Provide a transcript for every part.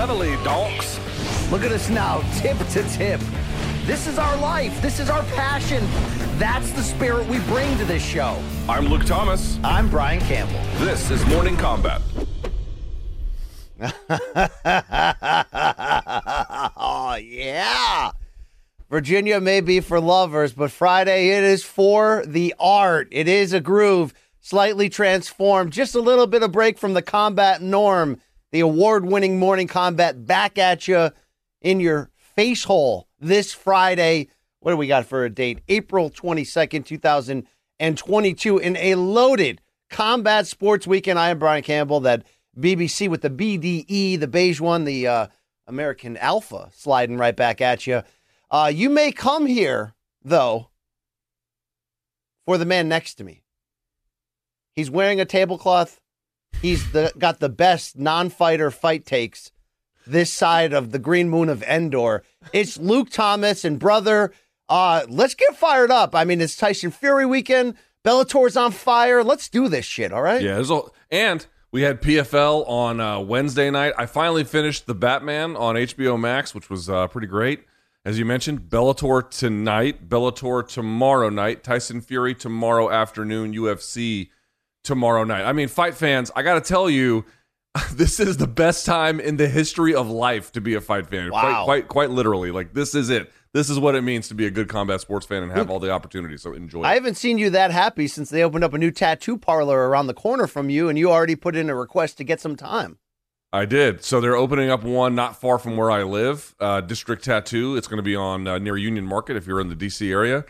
Reveille, donks. Look at us now, tip to tip. This is our life. This is our passion. That's the spirit we bring to this show. I'm Luke Thomas. I'm Brian Campbell. This is Morning Kombat. oh, yeah. Virginia may be for lovers, but Friday it is for the art. It is a groove, slightly transformed, just a little bit of break from the combat norm. The award winning morning kombat back at you in your face hole this Friday. What do we got for a date? April 22nd, 2022, in a loaded combat sports weekend. I am Brian Campbell, that BBC with the BDE, the beige one, the uh, American Alpha sliding right back at you. Uh, you may come here, though, for the man next to me. He's wearing a tablecloth. He's the, got the best non fighter fight takes this side of the green moon of Endor. It's Luke Thomas and brother. Uh, let's get fired up. I mean, it's Tyson Fury weekend. Bellator's on fire. Let's do this shit, all right? Yeah, and we had PFL on uh, Wednesday night. I finally finished The Batman on HBO Max, which was uh, pretty great. As you mentioned, Bellator tonight, Bellator tomorrow night, Tyson Fury tomorrow afternoon, UFC tomorrow night. I mean, fight fans, I got to tell you, this is the best time in the history of life to be a fight fan. Wow. Quite, quite, quite literally. Like, this is it. This is what it means to be a good combat sports fan and have all the opportunities. So enjoy. I it. haven't seen you that happy since they opened up a new tattoo parlor around the corner from you, and you already put in a request to get some time. I did. So they're opening up one not far from where I live, uh, District Tattoo. It's going to be on uh, near Union Market if you're in the DC area.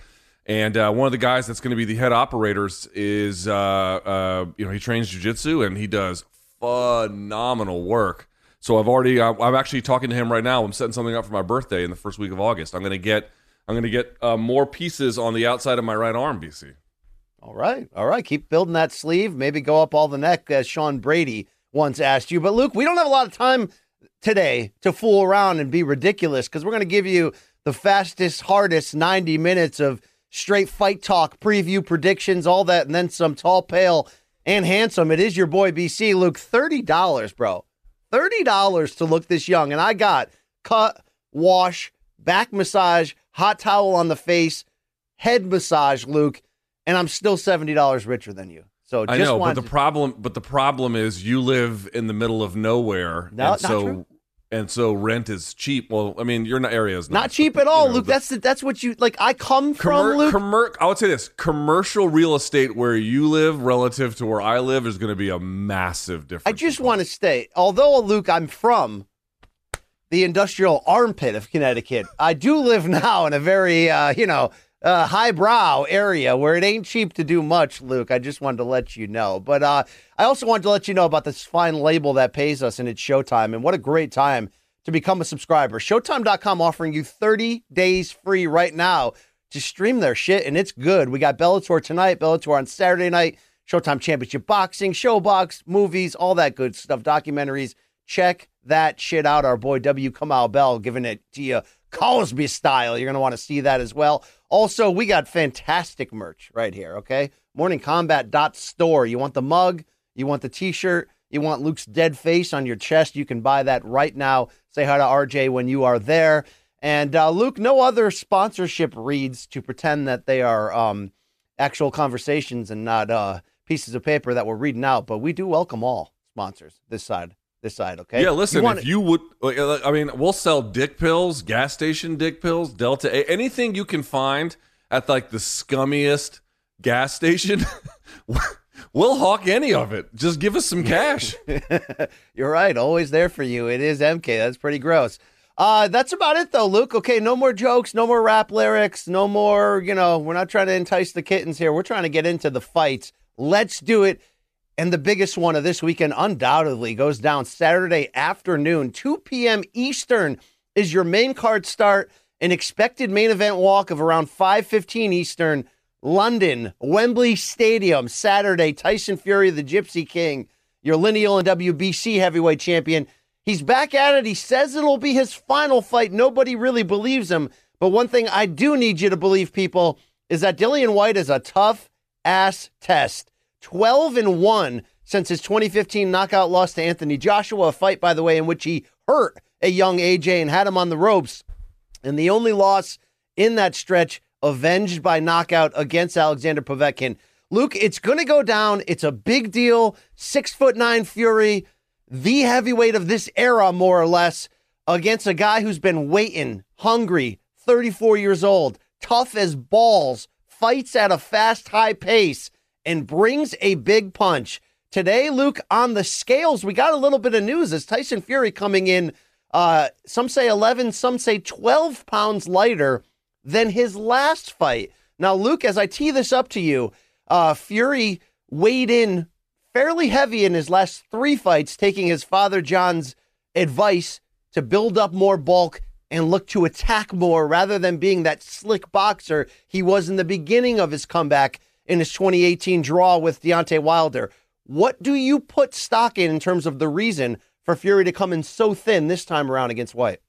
And uh, one of the guys that's going to be the head operators is, uh, uh, you know, he trains jujitsu and he does phenomenal work. So I've already, I'm actually talking to him right now. I'm setting something up for my birthday in the first week of August. I'm going to get, I'm going to get uh, more pieces on the outside of my right arm, BC. All right. All right. Keep building that sleeve. Maybe go up all the neck, as Sean Brady once asked you. But Luke, we don't have a lot of time today to fool around and be ridiculous because we're going to give you the fastest, hardest 90 minutes of straight fight talk, preview predictions, all that, and then some tall, pale, and handsome. It is your boy BC. Luke, $30, bro. $30 to look this young. And I got cut, wash, back massage, hot towel on the face, head massage, Luke, and I'm still $70 richer than you. So just I know, but the to- problem, but the problem is you live in the middle of nowhere, No, and not so true. And so rent is cheap. Well, I mean, your area is not nice, cheap at all, you know, Luke. the That's the, that's what you like. I come from commer- Luke. commer- I would say this: commercial real estate where you live relative to where I live is going to be a massive difference. I just want to state, although Luke, I'm from the industrial armpit of Connecticut. I do live now in a very, uh, you know, uh, highbrow area where it ain't cheap to do much, Luke. I just wanted to let you know. But uh, I also wanted to let you know about this fine label that pays us, and it's Showtime. And what a great time to become a subscriber. Showtime.com offering you 30 days free right now to stream their shit, and it's good. We got Bellator tonight, Bellator on Saturday night, Showtime Championship Boxing, Showbox, movies, all that good stuff, documentaries. Check that shit out. Our boy W. Kamau Bell giving it to you Cosby style. You're going to want to see that as well. Also, we got fantastic merch right here, okay? Morningkombat.store. You want the mug, you want the t shirt, you want Luke's dead face on your chest. You can buy that right now. Say hi to RJ when you are there. And uh, Luke, no other sponsorship reads to pretend that they are um, actual conversations and not uh, pieces of paper that we're reading out. But we do welcome all sponsors this side. This side, okay? Yeah, listen. want if you would, I mean, we'll sell dick pills, gas station dick pills, Delta 8, anything you can find at like the scummiest gas station. we'll hawk any of it. Just give us some cash. You're right. Always there for you. It is MK. That's pretty gross. Uh, that's about it, though, Luke. Okay, no more jokes, no more rap lyrics, no more, you know, we're not trying to entice the kittens here. We're trying to get into the fights Let's do it. And the biggest one of this weekend undoubtedly goes down Saturday afternoon, 2 p.m. Eastern is your main card start. An expected main event walk of around 5:15 Eastern, London, Wembley Stadium, Saturday. Tyson Fury, the Gypsy King, your lineal and WBC heavyweight champion. He's back at it. He says it'll be his final fight. Nobody really believes him. But one thing I do need you to believe, people, is that Dillian Whyte is a tough ass test. 12 and 1 since his 2015 knockout loss to Anthony Joshua, a fight, by the way, in which he hurt a young AJ and had him on the ropes. And the only loss in that stretch, avenged by knockout against Alexander Povetkin. Luke, it's going to go down. It's a big deal. Six foot nine Fury, the heavyweight of this era, more or less, against a guy who's been waiting, hungry, 34 years old, tough as balls, fights at a fast, high pace, and brings a big punch. Today, Luke, on the scales, we got a little bit of news as Tyson Fury coming in uh, some say 11, some say 12 pounds lighter than his last fight. Now, Luke, as I tee this up to you, uh, Fury weighed in fairly heavy in his last three fights, taking his father John's advice to build up more bulk and look to attack more rather than being that slick boxer he was in the beginning of his comeback in his 2018 draw with Deontay Wilder. What do you put stock in in terms of the reason for Fury to come in so thin this time around against Whyte.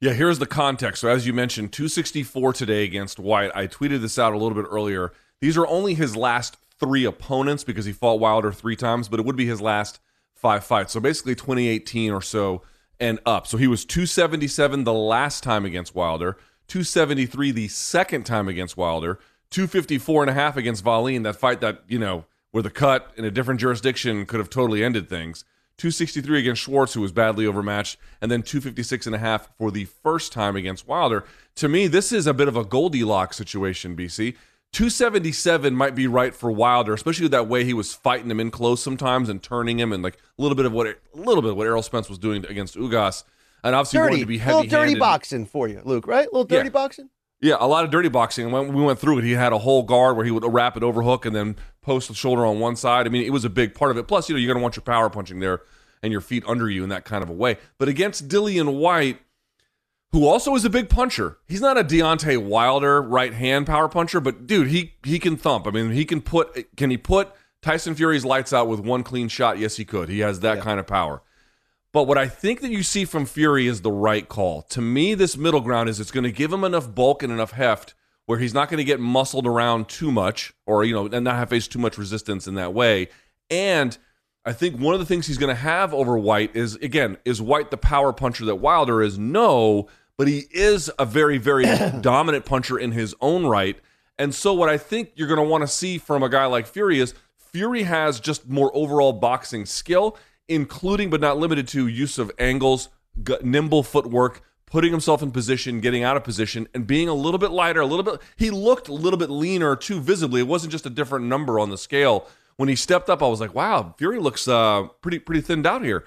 Yeah, here's the context. So, as you mentioned, 264 today against Whyte. I tweeted this out a little bit earlier. These are only his last three opponents because he fought Wilder three times, but it would be his last five fights. So, basically, 2018 or so and up. So, he was 277 the last time against Wilder, 273 the second time against Wilder, 254 and a half against Wallin, that fight that, you know, where the cut in a different jurisdiction could have totally ended things. 263 against Schwarz, who was badly overmatched, and then 256 and a half for the first time against Wilder. To me, this is a bit of a Goldilocks situation, BC. 277 might be right for Wilder, especially that way he was fighting him in close sometimes and turning him, and like a little bit of what a little bit of what Errol Spence was doing against Ugas, and obviously dirty, wanted to be heavy. Little dirty boxing for you, Luke. Right? A little dirty yeah. boxing. Yeah, a lot of dirty boxing. And when we went through it, he had a whole guard where he would a rapid overhook and then post the shoulder on one side. I mean, it was a big part of it. Plus, you know, you're going to want your power punching there and your feet under you in that kind of a way. But against Dillian Whyte, who also is a big puncher, he's not a Deontay Wilder right hand power puncher, but dude, he he can thump. I mean, he can put can he put Tyson Fury's lights out with one clean shot? Yes, he could. He has that yeah. kind of power. But what I think that you see from Fury is the right call. To me, this middle ground is it's going to give him enough bulk and enough heft where he's not going to get muscled around too much or, you know, and not have face too much resistance in that way. And I think one of the things he's going to have over Whyte is, again, is Whyte the power puncher that Wilder is? No, but he is a very, very dominant puncher in his own right. And so, what I think you're going to want to see from a guy like Fury is Fury has just more overall boxing skill including but not limited to use of angles, nimble footwork, putting himself in position, getting out of position, and being a little bit lighter, a little bit. He looked a little bit leaner too visibly. It wasn't just a different number on the scale. When he stepped up, I was like, wow, Fury looks uh, pretty pretty thinned out here.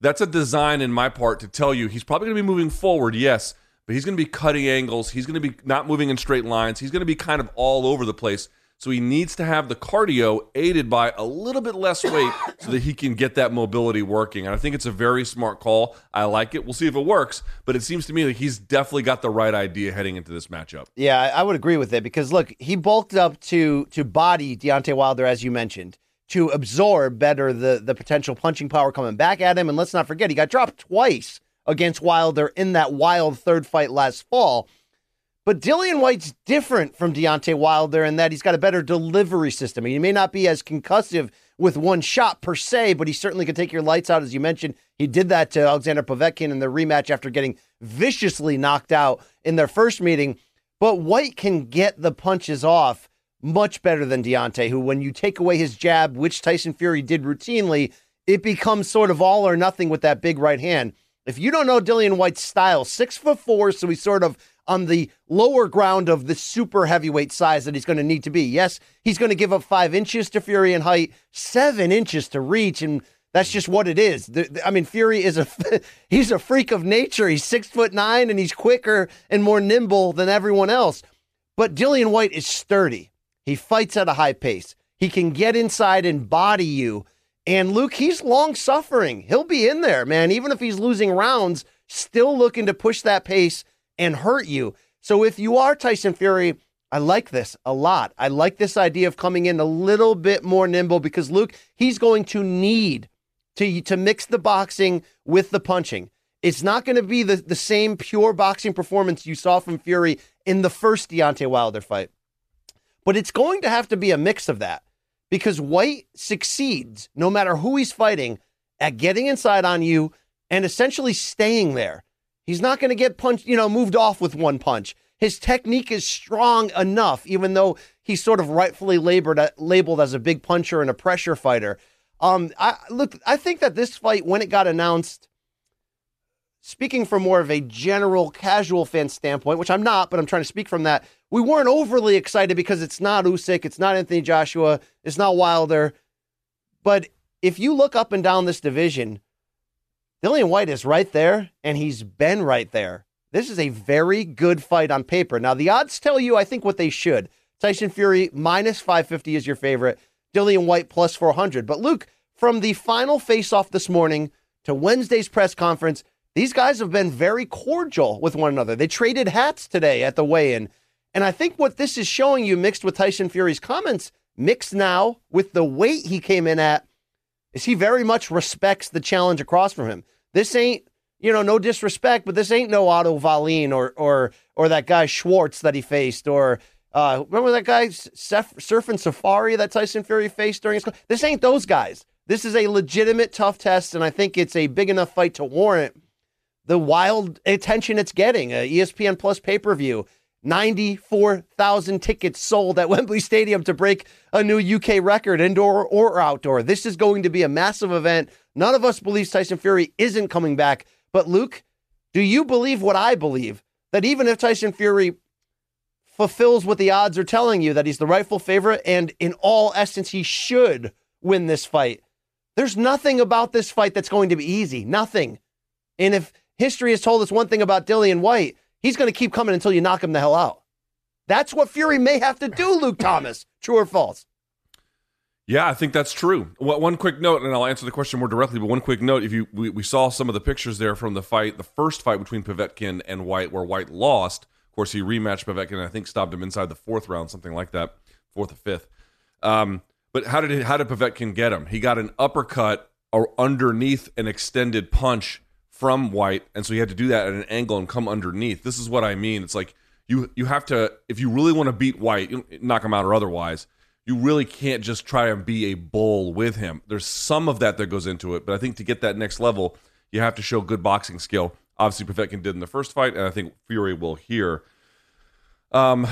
That's a design in my part to tell you he's probably going to be moving forward, yes, but he's going to be cutting angles. He's going to be not moving in straight lines. He's going to be kind of all over the place. So he needs to have the cardio aided by a little bit less weight so that he can get that mobility working. And I think it's a very smart call. I like it. We'll see if it works, but it seems to me that he's definitely got the right idea heading into this matchup. Yeah, I would agree with it because look, he bulked up to to body Deontay Wilder as you mentioned to absorb better the the potential punching power coming back at him. And let's not forget, he got dropped twice against Wilder in that wild third fight last fall. But Dillian Whyte's different from Deontay Wilder in that he's got a better delivery system. He may not be as concussive with one shot per se, but he certainly can take your lights out, as you mentioned. He did that to Alexander Povetkin in the rematch after getting viciously knocked out in their first meeting. But Whyte can get the punches off much better than Deontay, who, when you take away his jab, which Tyson Fury did routinely, it becomes sort of all or nothing with that big right hand. If you don't know Dillian Whyte's style, six foot four, so he's sort of on the lower ground of the super heavyweight size that he's going to need to be. Yes, he's going to give up five inches to Fury in height, seven inches to reach, and that's just what it is. I mean, Fury is a he's a freak of nature. He's six foot nine, and he's quicker and more nimble than everyone else. But Dillian Whyte is sturdy. He fights at a high pace. He can get inside and body you. And Luke, he's long suffering. He'll be in there, man. Even if he's losing rounds, still looking to push that pace and hurt you. So if you are Tyson Fury, I like this a lot. I like this idea of coming in a little bit more nimble because Luke, he's going to need to to mix the boxing with the punching. It's not going to be the, the same pure boxing performance you saw from Fury in the first Deontay Wilder fight. But it's going to have to be a mix of that because Whyte succeeds, no matter who he's fighting, at getting inside on you and essentially staying there. He's not going to get punched, you know, moved off with one punch. His technique is strong enough, even though he's sort of rightfully labored, labeled as a big puncher and a pressure fighter. Um, I look, I think that this fight, when it got announced, speaking from more of a general casual fan standpoint, which I'm not, but I'm trying to speak from that, we weren't overly excited because it's not Usyk, it's not Anthony Joshua, it's not Wilder. But if you look up and down this division, Dillian Whyte is right there, and he's been right there. This is a very good fight on paper. Now, the odds tell you, I think, what they should. Tyson Fury minus 550 is your favorite. Dillian Whyte plus 400. But Luke, from the final face off this morning to Wednesday's press conference, these guys have been very cordial with one another. They traded hats today at the weigh in. And I think what this is showing you, mixed with Tyson Fury's comments, mixed now with the weight he came in at, is he very much respects the challenge across from him. This ain't, you know, no disrespect, but this ain't no Otto Wallin or or or that guy Schwarz that he faced, or uh, remember that guy Sefer Seferi that Tyson Fury faced during his. This ain't those guys. This is a legitimate tough test, and I think it's a big enough fight to warrant the wild attention it's getting. A ESPN Plus pay per view. 94,000 tickets sold at Wembley Stadium to break a new UK record, indoor or outdoor. This is going to be a massive event. None of us believes Tyson Fury isn't coming back. But Luke, do you believe what I believe? That even if Tyson Fury fulfills what the odds are telling you, that he's the rightful favorite, and in all essence, he should win this fight, there's nothing about this fight that's going to be easy. Nothing. And if history has told us one thing about Dillian Whyte, he's going to keep coming until you knock him the hell out. That's what Fury may have to do, Luke Thomas. True or false? Yeah, I think that's true. One quick note, and I'll answer the question more directly. But one quick note: if you we, we saw some of the pictures there from the fight, the first fight between Povetkin and Whyte, where Whyte lost. Of course, he rematched Povetkin. and I think stopped him inside the fourth round, something like that, fourth or fifth. Um, but how did he, how did Povetkin get him? He got an uppercut or underneath an extended punch from Whyte, and so he had to do that at an angle and come underneath. This is what I mean. It's like you you have to if you really want to beat Whyte, knock him out or otherwise you really can't just try and be a bull with him. There's some of that that goes into it, but I think to get that next level, you have to show good boxing skill. Obviously, Povetkin did in the first fight, and I think Fury will here. Um,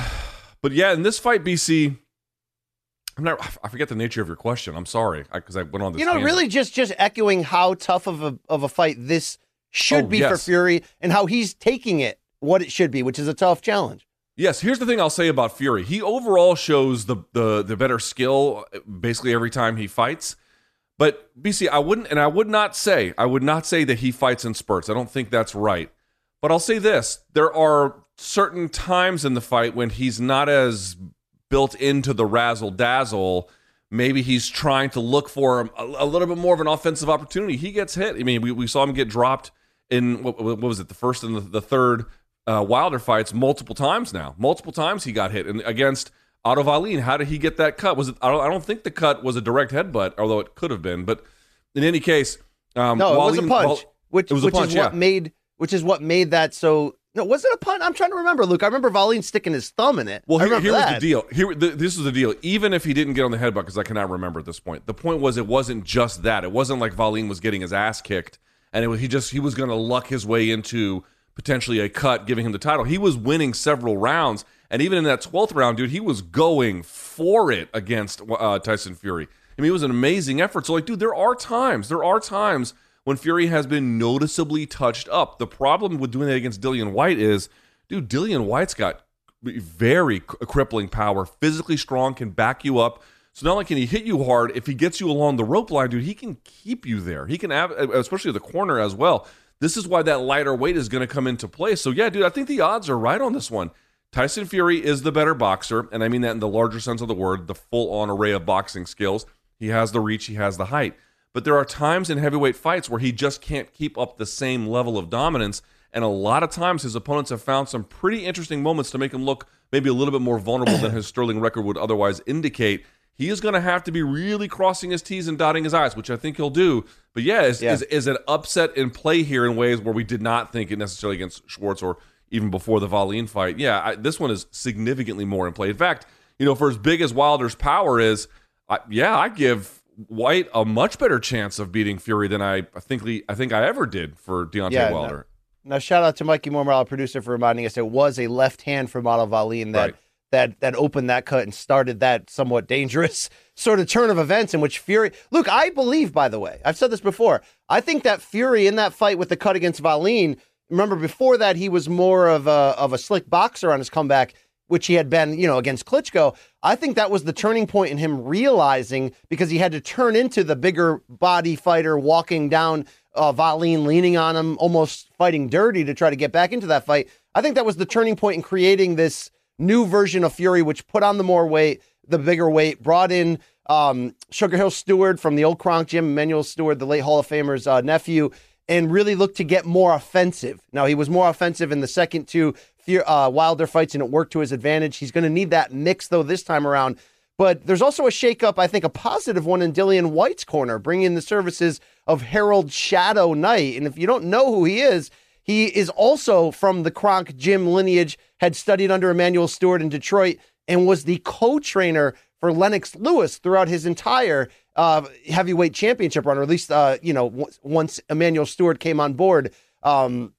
but yeah, in this fight, BC, I'm not. I forget the nature of your question. I'm sorry because I, I, went on this. You know, tangent. really just just echoing how tough of a of a fight this should oh, be yes. for Fury, and how he's taking it what it should be, which is a tough challenge. Yes, here's the thing I'll say about Fury. He overall shows the the the better skill uh, basically every time he fights. But BC, I wouldn't and I would not say, I would not say that he fights in spurts. I don't think that's right. But I'll say this, there are certain times in the fight when he's not as built into the razzle dazzle. Maybe he's trying to look for a, a, little bit more of an offensive opportunity. He gets hit. I mean, we, we saw him get dropped in what, what was it, the first and the, the third uh, Wilder fights multiple times now. Multiple times he got hit and against Otto Wallin, How did he get that cut? Was it? I don't, I don't think the cut was a direct headbutt, although it could have been. But in any case, um, no, it was a punch, which, was which punch, is yeah. what made which is what made that so. No, was it a punt? I'm trying to remember, Luke. I remember Wallin sticking his thumb in it. Well, here, here was the deal. Here, the, this is the deal. Even if he didn't get on the headbutt, because I cannot remember at this point, the point was it wasn't just that. It wasn't like Wallin was getting his ass kicked, and it was, he just he was going to luck his way into potentially a cut, giving him the title. He was winning several rounds, and even in that twelfth round, dude, he was going for it against uh, Tyson Fury. I mean, it was an amazing effort. So, like, dude, there are times, there are times when Fury has been noticeably touched up. The problem with doing that against Dillian Whyte is, dude, Dillian Whyte's got very crippling power, physically strong, can back you up. So not only can he hit you hard, if he gets you along the rope line, dude, he can keep you there. He can have, especially the corner as well. This is why that lighter weight is going to come into play. So yeah, dude, I think the odds are right on this one. Tyson Fury is the better boxer, and I mean that in the larger sense of the word, the full on array of boxing skills. He has the reach, he has the height. But there are times in heavyweight fights where he just can't keep up the same level of dominance. And a lot of times his opponents have found some pretty interesting moments to make him look maybe a little bit more vulnerable than his sterling record would otherwise indicate. He is going to have to be really crossing his T's and dotting his I's, which I think he'll do. But yeah, is, Yeah. is, is an upset in play here in ways where we did not think it necessarily against Schwarz or even before the Wallin fight. Yeah, I, this one is significantly more in play. In fact, you know, for as big as Wilder's power is, I, yeah, I give Whyte a much better chance of beating Fury than I think I think I ever did for Deontay Yeah. Wilder. Now, shout out to Mikey Mormar, our producer, for reminding us it was a left hand for Model Wallin that Right. That that opened that cut and started that somewhat dangerous sort of turn of events in which Fury. Look, I believe, by the way, I've said this before. I think that Fury in that fight with the cut against Wallin. Remember, before that, he was more of a of a slick boxer on his comeback, which he had been, you know, against Klitschko. I think that was the turning point in him realizing because he had to turn into the bigger body fighter, walking down uh, Wallin, leaning on him, almost fighting dirty to try to get back into that fight. I think that was the turning point in creating this new version of Fury, which put on the more weight, the bigger weight, brought in um, Sugar Hill Steward from the old Kronk gym, Emanuel Steward, the late Hall of Famer's uh, nephew, and really looked to get more offensive. Now, he was more offensive in the second two uh, Wilder fights, and it worked to his advantage. He's going to need that mix, though, this time around. But there's also a shakeup, I think, a positive one in Dillian Whyte's corner, bringing in the services of Harold Shadow Knight. And if you don't know who he is, he is also from the Kronk gym lineage, had studied under Emanuel Steward in Detroit, and was the co-trainer for Lennox Lewis throughout his entire uh, heavyweight championship run, or at least, uh, you know, once- once Emanuel Steward came on board um,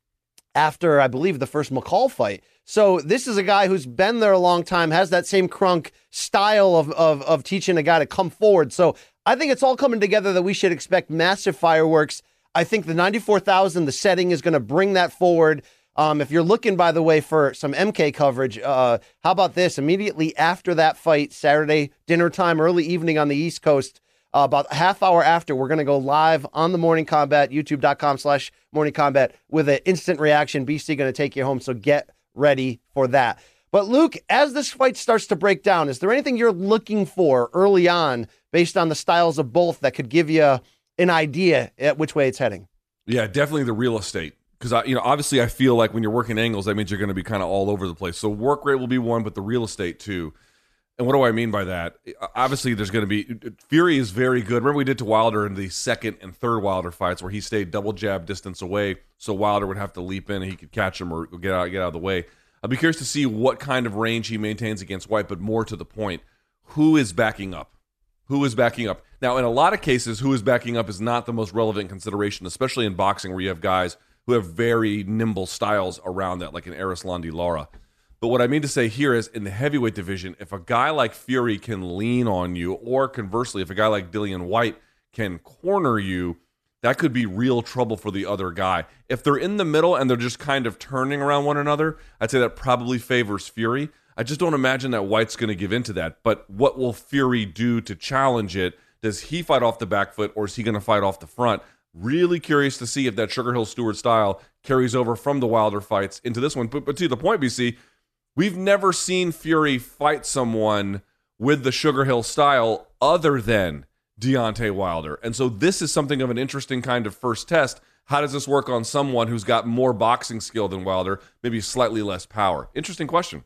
after, I believe, the first McCall fight. So this is a guy who's been there a long time, has that same Kronk style of, of, of teaching a guy to come forward. So I think it's all coming together that we should expect massive fireworks. I think the 94,000, the setting is going to bring that forward. Um, if you're looking, by the way, for some MK coverage, uh, how about this? Immediately after that fight, Saturday dinner time, early evening on the East Coast, uh, about a half hour after, we're going to go live on the Morning Kombat, youtube.com slash Morning Kombat with an instant reaction. BC going to take you home. So get ready for that. But Luke, as this fight starts to break down, is there anything you're looking for early on based on the styles of both that could give you an idea at which way it's heading? Yeah, definitely the real estate. Because I, you know, obviously, I feel like when you're working angles, that means you're going to be kind of all over the place. So work rate will be one, but the real estate too. And what do I mean by that? Obviously, there's going to be uh, uh, Fury is very good. Remember we did to Wilder in the second and third Wilder fights where he stayed double jab distance away, so Wilder would have to leap in and he could catch him or get out get out of the way. I'd be curious to see what kind of range he maintains against Whyte, but more to the point, who is backing up? Who is backing up? Now, in a lot of cases, who is backing up is not the most relevant consideration, especially in boxing where you have guys who have very nimble styles around that, like an Erislandy Lara. But what I mean to say here is in the heavyweight division, if a guy like Fury can lean on you, or conversely, if a guy like Dillian Whyte can corner you, that could be real trouble for the other guy. If they're in the middle and they're just kind of turning around one another, I'd say that probably favors Fury. I just don't imagine that Whyte's going to give into that. But what will Fury do to challenge it? Does he fight off the back foot or is he going to fight off the front? Really curious to see if that Sugar Hill Steward style carries over from the Wilder fights into this one. But, but to the point, BC, we've never seen Fury fight someone with the Sugar Hill style other than Deontay Wilder. And so this is something of an interesting kind of first test. How does this work on someone who's got more boxing skill than Wilder, maybe slightly less power? Interesting question.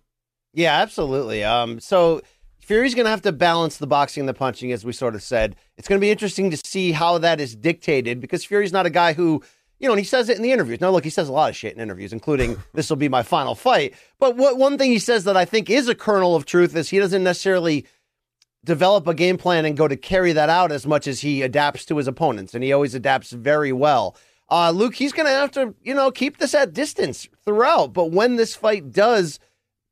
Yeah, absolutely. Um, so Fury's going to have to balance the boxing and the punching, as we sort of said. It's going to be interesting to see how that is dictated because Fury's not a guy who, you know, and he says it in the interviews. Now, look, he says a lot of shit in interviews, including this will be my final fight. But what one thing he says that I think is a kernel of truth is he doesn't necessarily develop a game plan and go to carry that out as much as he adapts to his opponents, and he always adapts very well. Uh, Luke, he's going to have to, you know, keep this at distance throughout. But when this fight does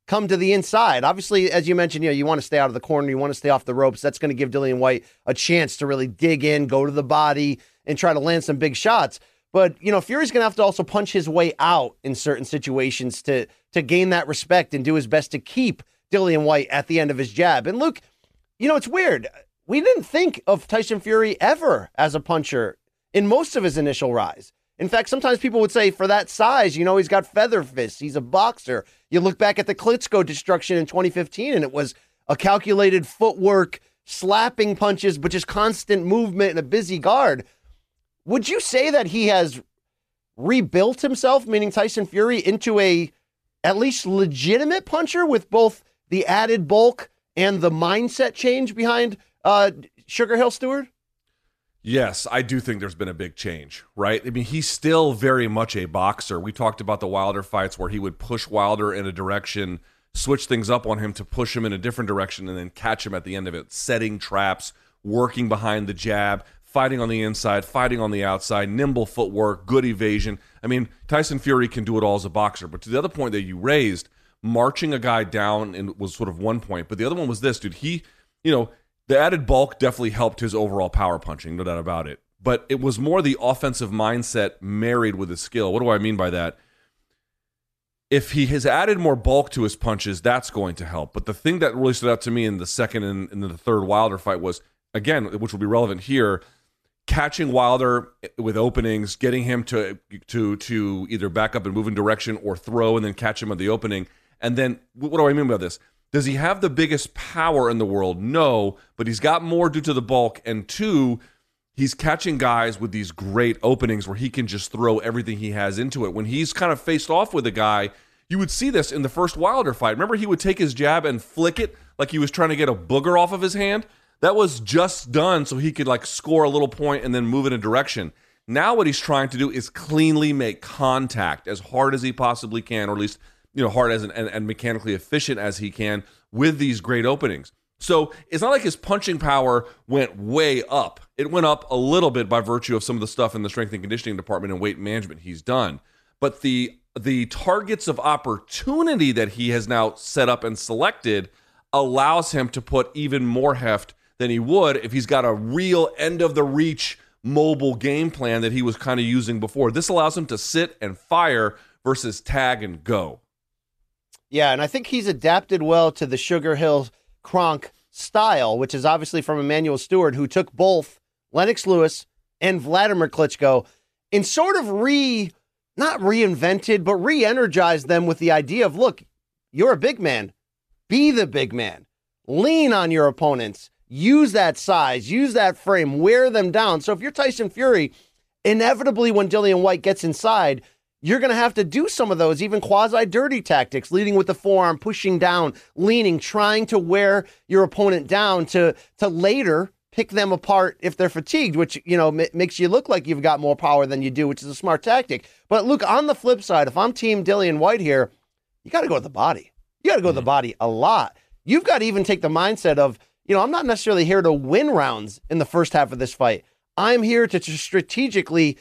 come to the inside. Obviously, as you mentioned, you know, you want to stay out of the corner, you want to stay off the ropes. That's going to give Dillian Whyte a chance to really dig in, go to the body, and try to land some big shots. But you know, Fury's going to have to also punch his way out in certain situations to to gain that respect and do his best to keep Dillian Whyte at the end of his jab. And Luke, you know, it's weird. We didn't think of Tyson Fury ever as a puncher in most of his initial rise. In fact, sometimes people would say for that size, you know, he's got feather fists. He's a boxer. You look back at the Klitschko destruction in 2015, and it was a calculated footwork, slapping punches, but just constant movement and a busy guard. Would you say that he has rebuilt himself, meaning Tyson Fury, into a at least legitimate puncher with both the added bulk and the mindset change behind uh, Sugar Hill Steward? Yes, I do think there's been a big change, right? I mean, he's still very much a boxer. We talked about the Wilder fights where he would push Wilder in a direction, switch things up on him to push him in a different direction, and then catch him at the end of it, setting traps, working behind the jab, fighting on the inside, fighting on the outside, nimble footwork, good evasion. I mean, Tyson Fury can do it all as a boxer. But to the other point that you raised, marching a guy down and was sort of one point, but the other one was this, dude. He, you know, the added bulk definitely helped his overall power punching, no doubt about it. But it was more the offensive mindset married with his skill. What do I mean by that? If he has added more bulk to his punches, that's going to help. But the thing that really stood out to me in the second and, the third Wilder fight was, again, which will be relevant here, catching Wilder with openings, getting him to to to either back up and move in direction or throw and then catch him at the opening. And then what do I mean by this? Does he have the biggest power in the world? No, but he's got more due to the bulk. And two, he's catching guys with these great openings where he can just throw everything he has into it. When he's kind of faced off with a guy, you would see this in the first Wilder fight. Remember, he would take his jab and flick it like he was trying to get a booger off of his hand? That was just done so he could like score a little point and then move in a direction. Now, what he's trying to do is cleanly make contact as hard as he possibly can, or at least you know hard as and, and mechanically efficient as he can with these great openings. So it's not like his punching power went way up. It went up a little bit by virtue of some of the stuff in the strength and conditioning department and weight management he's done. But the the targets of opportunity that he has now set up and selected allows him to put even more heft than he would if he's got a real end of the reach mobile game plan that he was kind of using before. This allows him to sit and fire versus tag and go. Yeah, and I think he's adapted well to the Sugar Hill Kronk style, which is obviously from Emanuel Steward, who took both Lennox Lewis and Vladimir Klitschko and sort of re, not reinvented, but re energized them with the idea of look, you're a big man, be the big man, lean on your opponents, use that size, use that frame, wear them down. So if you're Tyson Fury, inevitably when Dillian Whyte gets inside, you're going to have to do some of those, even quasi dirty tactics, leading with the forearm, pushing down, leaning, trying to wear your opponent down to to later pick them apart if they're fatigued, which you know m- makes you look like you've got more power than you do, which is a smart tactic. But look, on the flip side, if I'm Team Dillian Whyte here, you got to go with the body. You got to go with the mm-hmm. body a lot. You've got to even take the mindset of, you know, I'm not necessarily here to win rounds in the first half of this fight. I'm here to strategically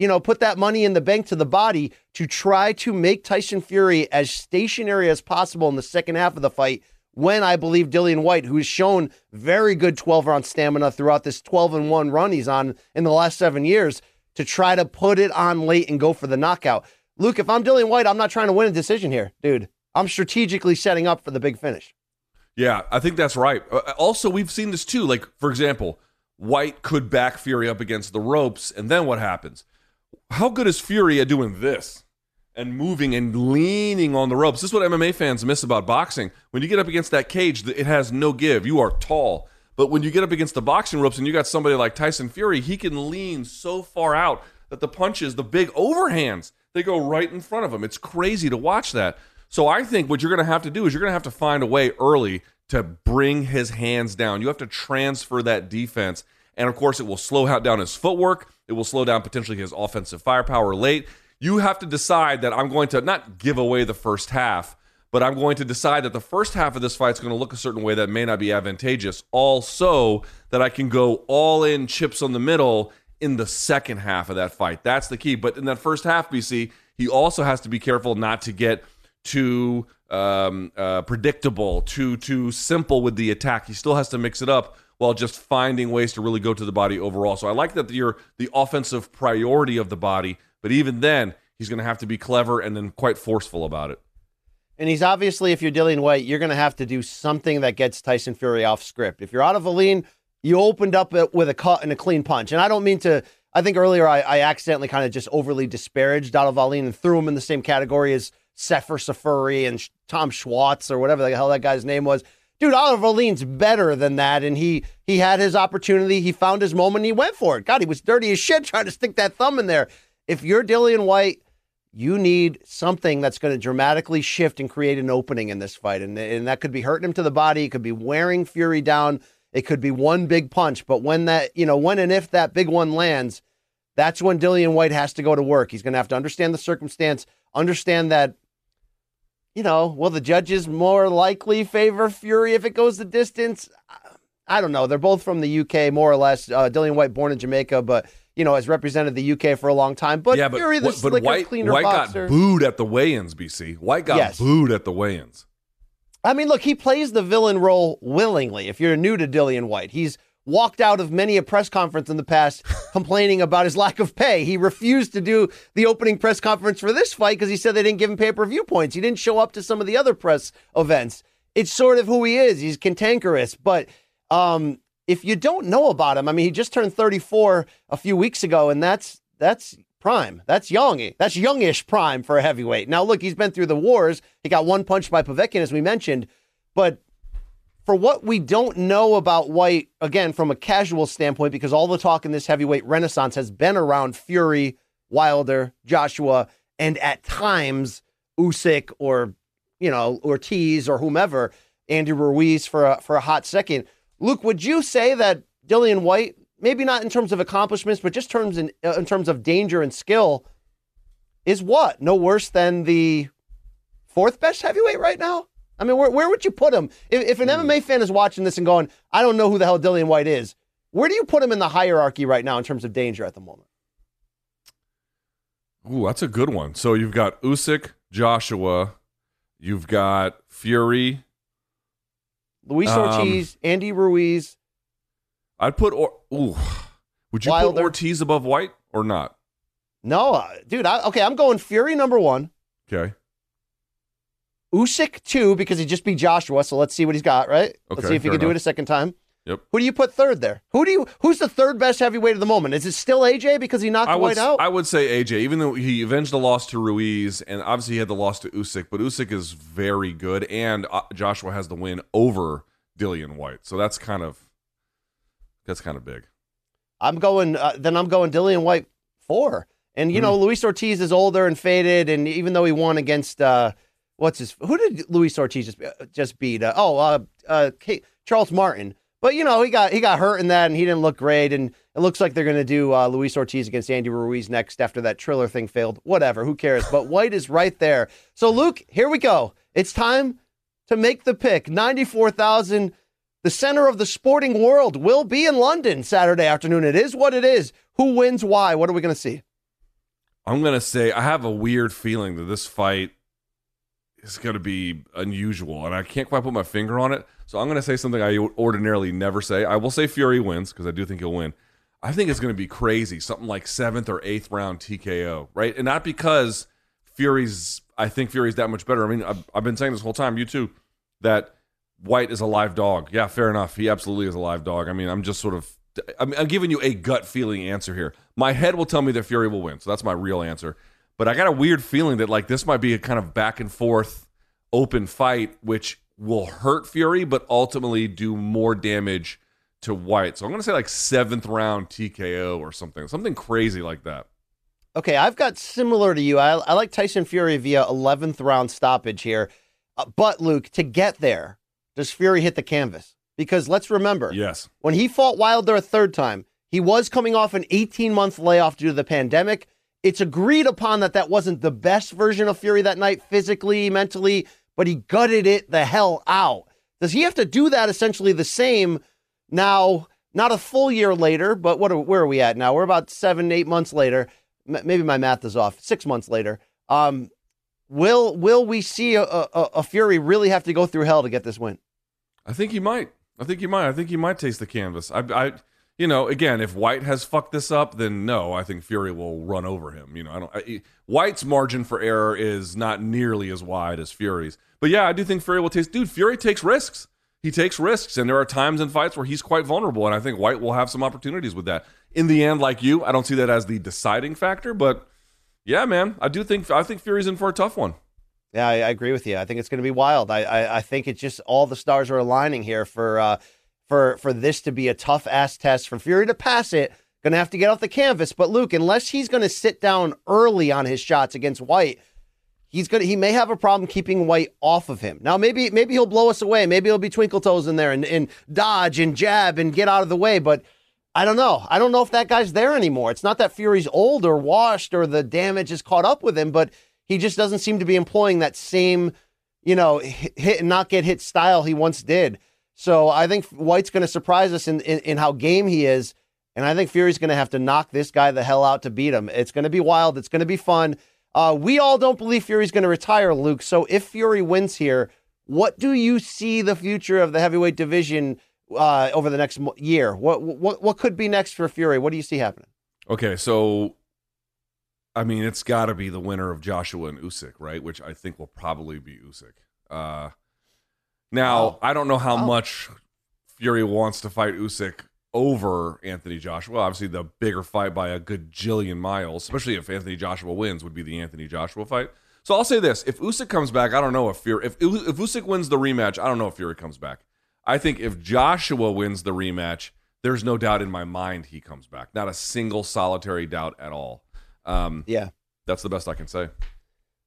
you know, put that money in the bank to the body to try to make Tyson Fury as stationary as possible in the second half of the fight. When I believe Dillian Whyte, who's shown very good 12 round stamina throughout this 12 and 1 run he's on in the last seven years, to try to put it on late and go for the knockout. Luke, if I'm Dillian Whyte, I'm not trying to win a decision here, dude. I'm strategically setting up for the big finish. Yeah, I think that's right. Uh, also, we've seen this too. Like, for example, Whyte could back Fury up against the ropes, and then what happens? How good is Fury at doing this and moving and leaning on the ropes? This is what MMA fans miss about boxing. When you get up against that cage, it has no give. You are tall. But when you get up against the boxing ropes and you got somebody like Tyson Fury, he can lean so far out that the punches, the big overhands, they go right in front of him. It's crazy to watch that. So I think what you're going to have to do is you're going to have to find a way early to bring his hands down. You have to transfer that defense. And of course, it will slow down his footwork. It will slow down potentially his offensive firepower late. You have to decide that I'm going to not give away the first half, but I'm going to decide that the first half of this fight is going to look a certain way that may not be advantageous. Also, that I can go all in chips on the middle in the second half of that fight. That's the key. But in that first half, BC, he also has to be careful not to get too um, uh, predictable, too too simple with the attack. He still has to mix it up while just finding ways to really go to the body overall. So I like that you're the offensive priority of the body, but even then, he's going to have to be clever and then quite forceful about it. And he's obviously, if you're Dillian Whyte, you're going to have to do something that gets Tyson Fury off script. If you're out of a lean, you opened up with a cut and a clean punch. And I don't mean to I think earlier I, I accidentally kind of just overly disparaged Donald Wallin and threw him in the same category as Sefer Seferi and Tom Schwarz or whatever the hell that guy's name was. Dude, Oliver Wallin's better than that, and he he had his opportunity. He found his moment. and He went for it. God, he was dirty as shit trying to stick that thumb in there. If you're Dillian Whyte, you need something that's going to dramatically shift and create an opening in this fight, and and that could be hurting him to the body. It could be wearing Fury down. It could be one big punch. But when that you know when and if that big one lands, that's when Dillian Whyte has to go to work. He's going to have to understand the circumstance, understand that you know, will the judges more likely favor Fury if it goes the distance? I don't know. They're both from the UK, more or less. Uh, Dillian Whyte, born in Jamaica, but you know, has represented the UK for a long time. But yeah, but, Fury, the but slicker, Whyte, cleaner White boxer. got booed at the weigh-ins. BC Whyte got Yes. booed at the weigh-ins. I mean, look, he plays the villain role willingly. If you're new to Dillian Whyte, he's walked out of many a press conference in the past complaining about his lack of pay. He refused to do the opening press conference for this fight because he said they didn't give him pay per view points. He didn't show up to some of the other press events. It's sort of who he is. He's cantankerous. But um, if you don't know about him, I mean, he just turned 34 a few weeks ago, and that's that's prime. That's young. That's youngish prime for a heavyweight. Now, look, he's been through the wars. He got one punch by Povetkin, as we mentioned, but for what we don't know about Whyte, again, from a casual standpoint, because all the talk in this heavyweight renaissance has been around Fury, Wilder, Joshua, and at times Usyk or you know Ortiz or whomever, Andy Ruiz for a, for a hot second. Luke, would you say that Dillian Whyte, maybe not in terms of accomplishments, but just terms in, uh, in terms of danger and skill, is what no worse than the fourth best heavyweight right now? I mean, where, where would you put him? If, if an MMA fan is watching this and going, I don't know who the hell Dillian Whyte is, where do you put him in the hierarchy right now in terms of danger at the moment? Ooh, that's a good one. So you've got Usyk, Joshua, you've got Fury. Luis Um, Ortiz, Andy Ruiz. I'd put or ooh. Would you Wilder. put Ortiz above Whyte or not? No, uh, dude. I, okay, I'm going Fury number one, Okay. Usyk two because he'd just beat Joshua. So let's see what he's got. Right. let's see if he can do it a second time. Yep. Who do you put third there? Who do you? Who's the third best heavyweight of the moment? Is it still AJ because he knocked I would Whyte out? I would say AJ, even though he avenged the loss to Ruiz, and obviously he had the loss to Usyk, but Usyk is very good, and uh, Joshua has the win over Dillian Whyte, so that's kind of that's kind of big. I'm going. Uh, then I'm going Dillian Whyte four. And you know, Hmm. Luis Ortiz is older and faded, and even though he won against uh, what's his? Who did Luis Ortiz just uh, just beat? Uh, oh, uh, uh, K- Charles Martin. But you know, he got he got hurt in that, and he didn't look great. And it looks like they're going to do uh, Luis Ortiz against Andy Ruiz next after that Triller thing failed. Whatever, who cares? But Whyte is right there. So Luke, here we go. It's time to make the pick. Ninety four thousand. The center of the sporting world will be in London Saturday afternoon. It is what it is. Who wins? Why? What are we going to see? I'm gonna say I have a weird feeling that this fight is gonna be unusual, and I can't quite put my finger on it. So I'm gonna say something I ordinarily never say. I will say Fury wins because I do think he'll win. I think it's gonna be crazy, something like seventh or eighth round TKO, right? And not because Fury's. I think Fury's that much better. I mean, I've, I've been saying this whole time, you too, that Whyte is a live dog. Yeah, fair enough. He absolutely is a live dog. I mean, I'm just sort of. I'm, I'm giving you a gut feeling answer here. My head will tell me that Fury will win, so that's my real answer. But I got a weird feeling that like this might be a kind of back and forth open fight, which will hurt Fury, but ultimately do more damage to Whyte. So I'm going to say like seventh round TKO or something, something crazy like that. Okay, I've got similar to you. I, I like Tyson Fury via 11th round stoppage here. Uh, but, Luke, to get there, does Fury hit the canvas? Because let's remember, Yes. when he fought Wilder a third time, he was coming off an 18 month layoff due to the pandemic. It's agreed upon that that wasn't the best version of Fury that night, physically, mentally, but he gutted it the hell out. Does he have to do that essentially the same now? Not a full year later, but what? Are, where are we at now? We're about seven, eight months later. M- maybe my math is off. Six months later. Um, will will we see a, a, a Fury really have to go through hell to get this win? I think he might. I think he might. I think he might taste the canvas. I, I, you know, again, if Whyte has fucked this up, then no, I think Fury will run over him. You know, I don't. I, Whyte's margin for error is not nearly as wide as Fury's. But yeah, I do think Fury will taste. Dude, Fury takes risks. he takes risks, and there are times in fights where he's quite vulnerable, and I think Whyte will have some opportunities with that. In the end, like you, I don't see that as the deciding factor, but yeah, man, I do think I think Fury's in for a tough one. Yeah, I, I agree with you. I think it's going to be wild. I, I, I think it's just all the stars are aligning here for uh, for for this to be a tough ass test for Fury to pass it. Going to have to get off the canvas. But Luke, unless he's going to sit down early on his shots against Whyte, he's gonna he may have a problem keeping Whyte off of him. Now maybe maybe he'll blow us away. Maybe he'll be twinkle toes in there and, and dodge and jab and get out of the way. But I don't know. I don't know if that guy's there anymore. It's not that Fury's old or washed or the damage is caught up with him, but he just doesn't seem to be employing that same, you know, hit and not get hit style he once did. So I think Whyte's going to surprise us in, in, in how game he is. And I think Fury's going to have to knock this guy the hell out to beat him. It's going to be wild. It's going to be fun. Uh, we all don't believe Fury's going to retire, Luke. So if Fury wins here, what do you see the future of the heavyweight division uh, over the next year? What what what could be next for Fury? What do you see happening? Okay, so I mean, it's got to be the winner of Joshua and Usyk, right? Which I think will probably be Usyk. Uh, now, oh. I don't know how oh. much Fury wants to fight Usyk over Anthony Joshua. Obviously, the bigger fight by a good jillion miles, especially if Anthony Joshua wins, would be the Anthony Joshua fight. So I'll say this: if Usyk comes back, I don't know if Fury. If if Usyk wins the rematch, I don't know if Fury comes back. I think if Joshua wins the rematch, there's no doubt in my mind he comes back. Not a single solitary doubt at all. Um, yeah, that's the best I can say.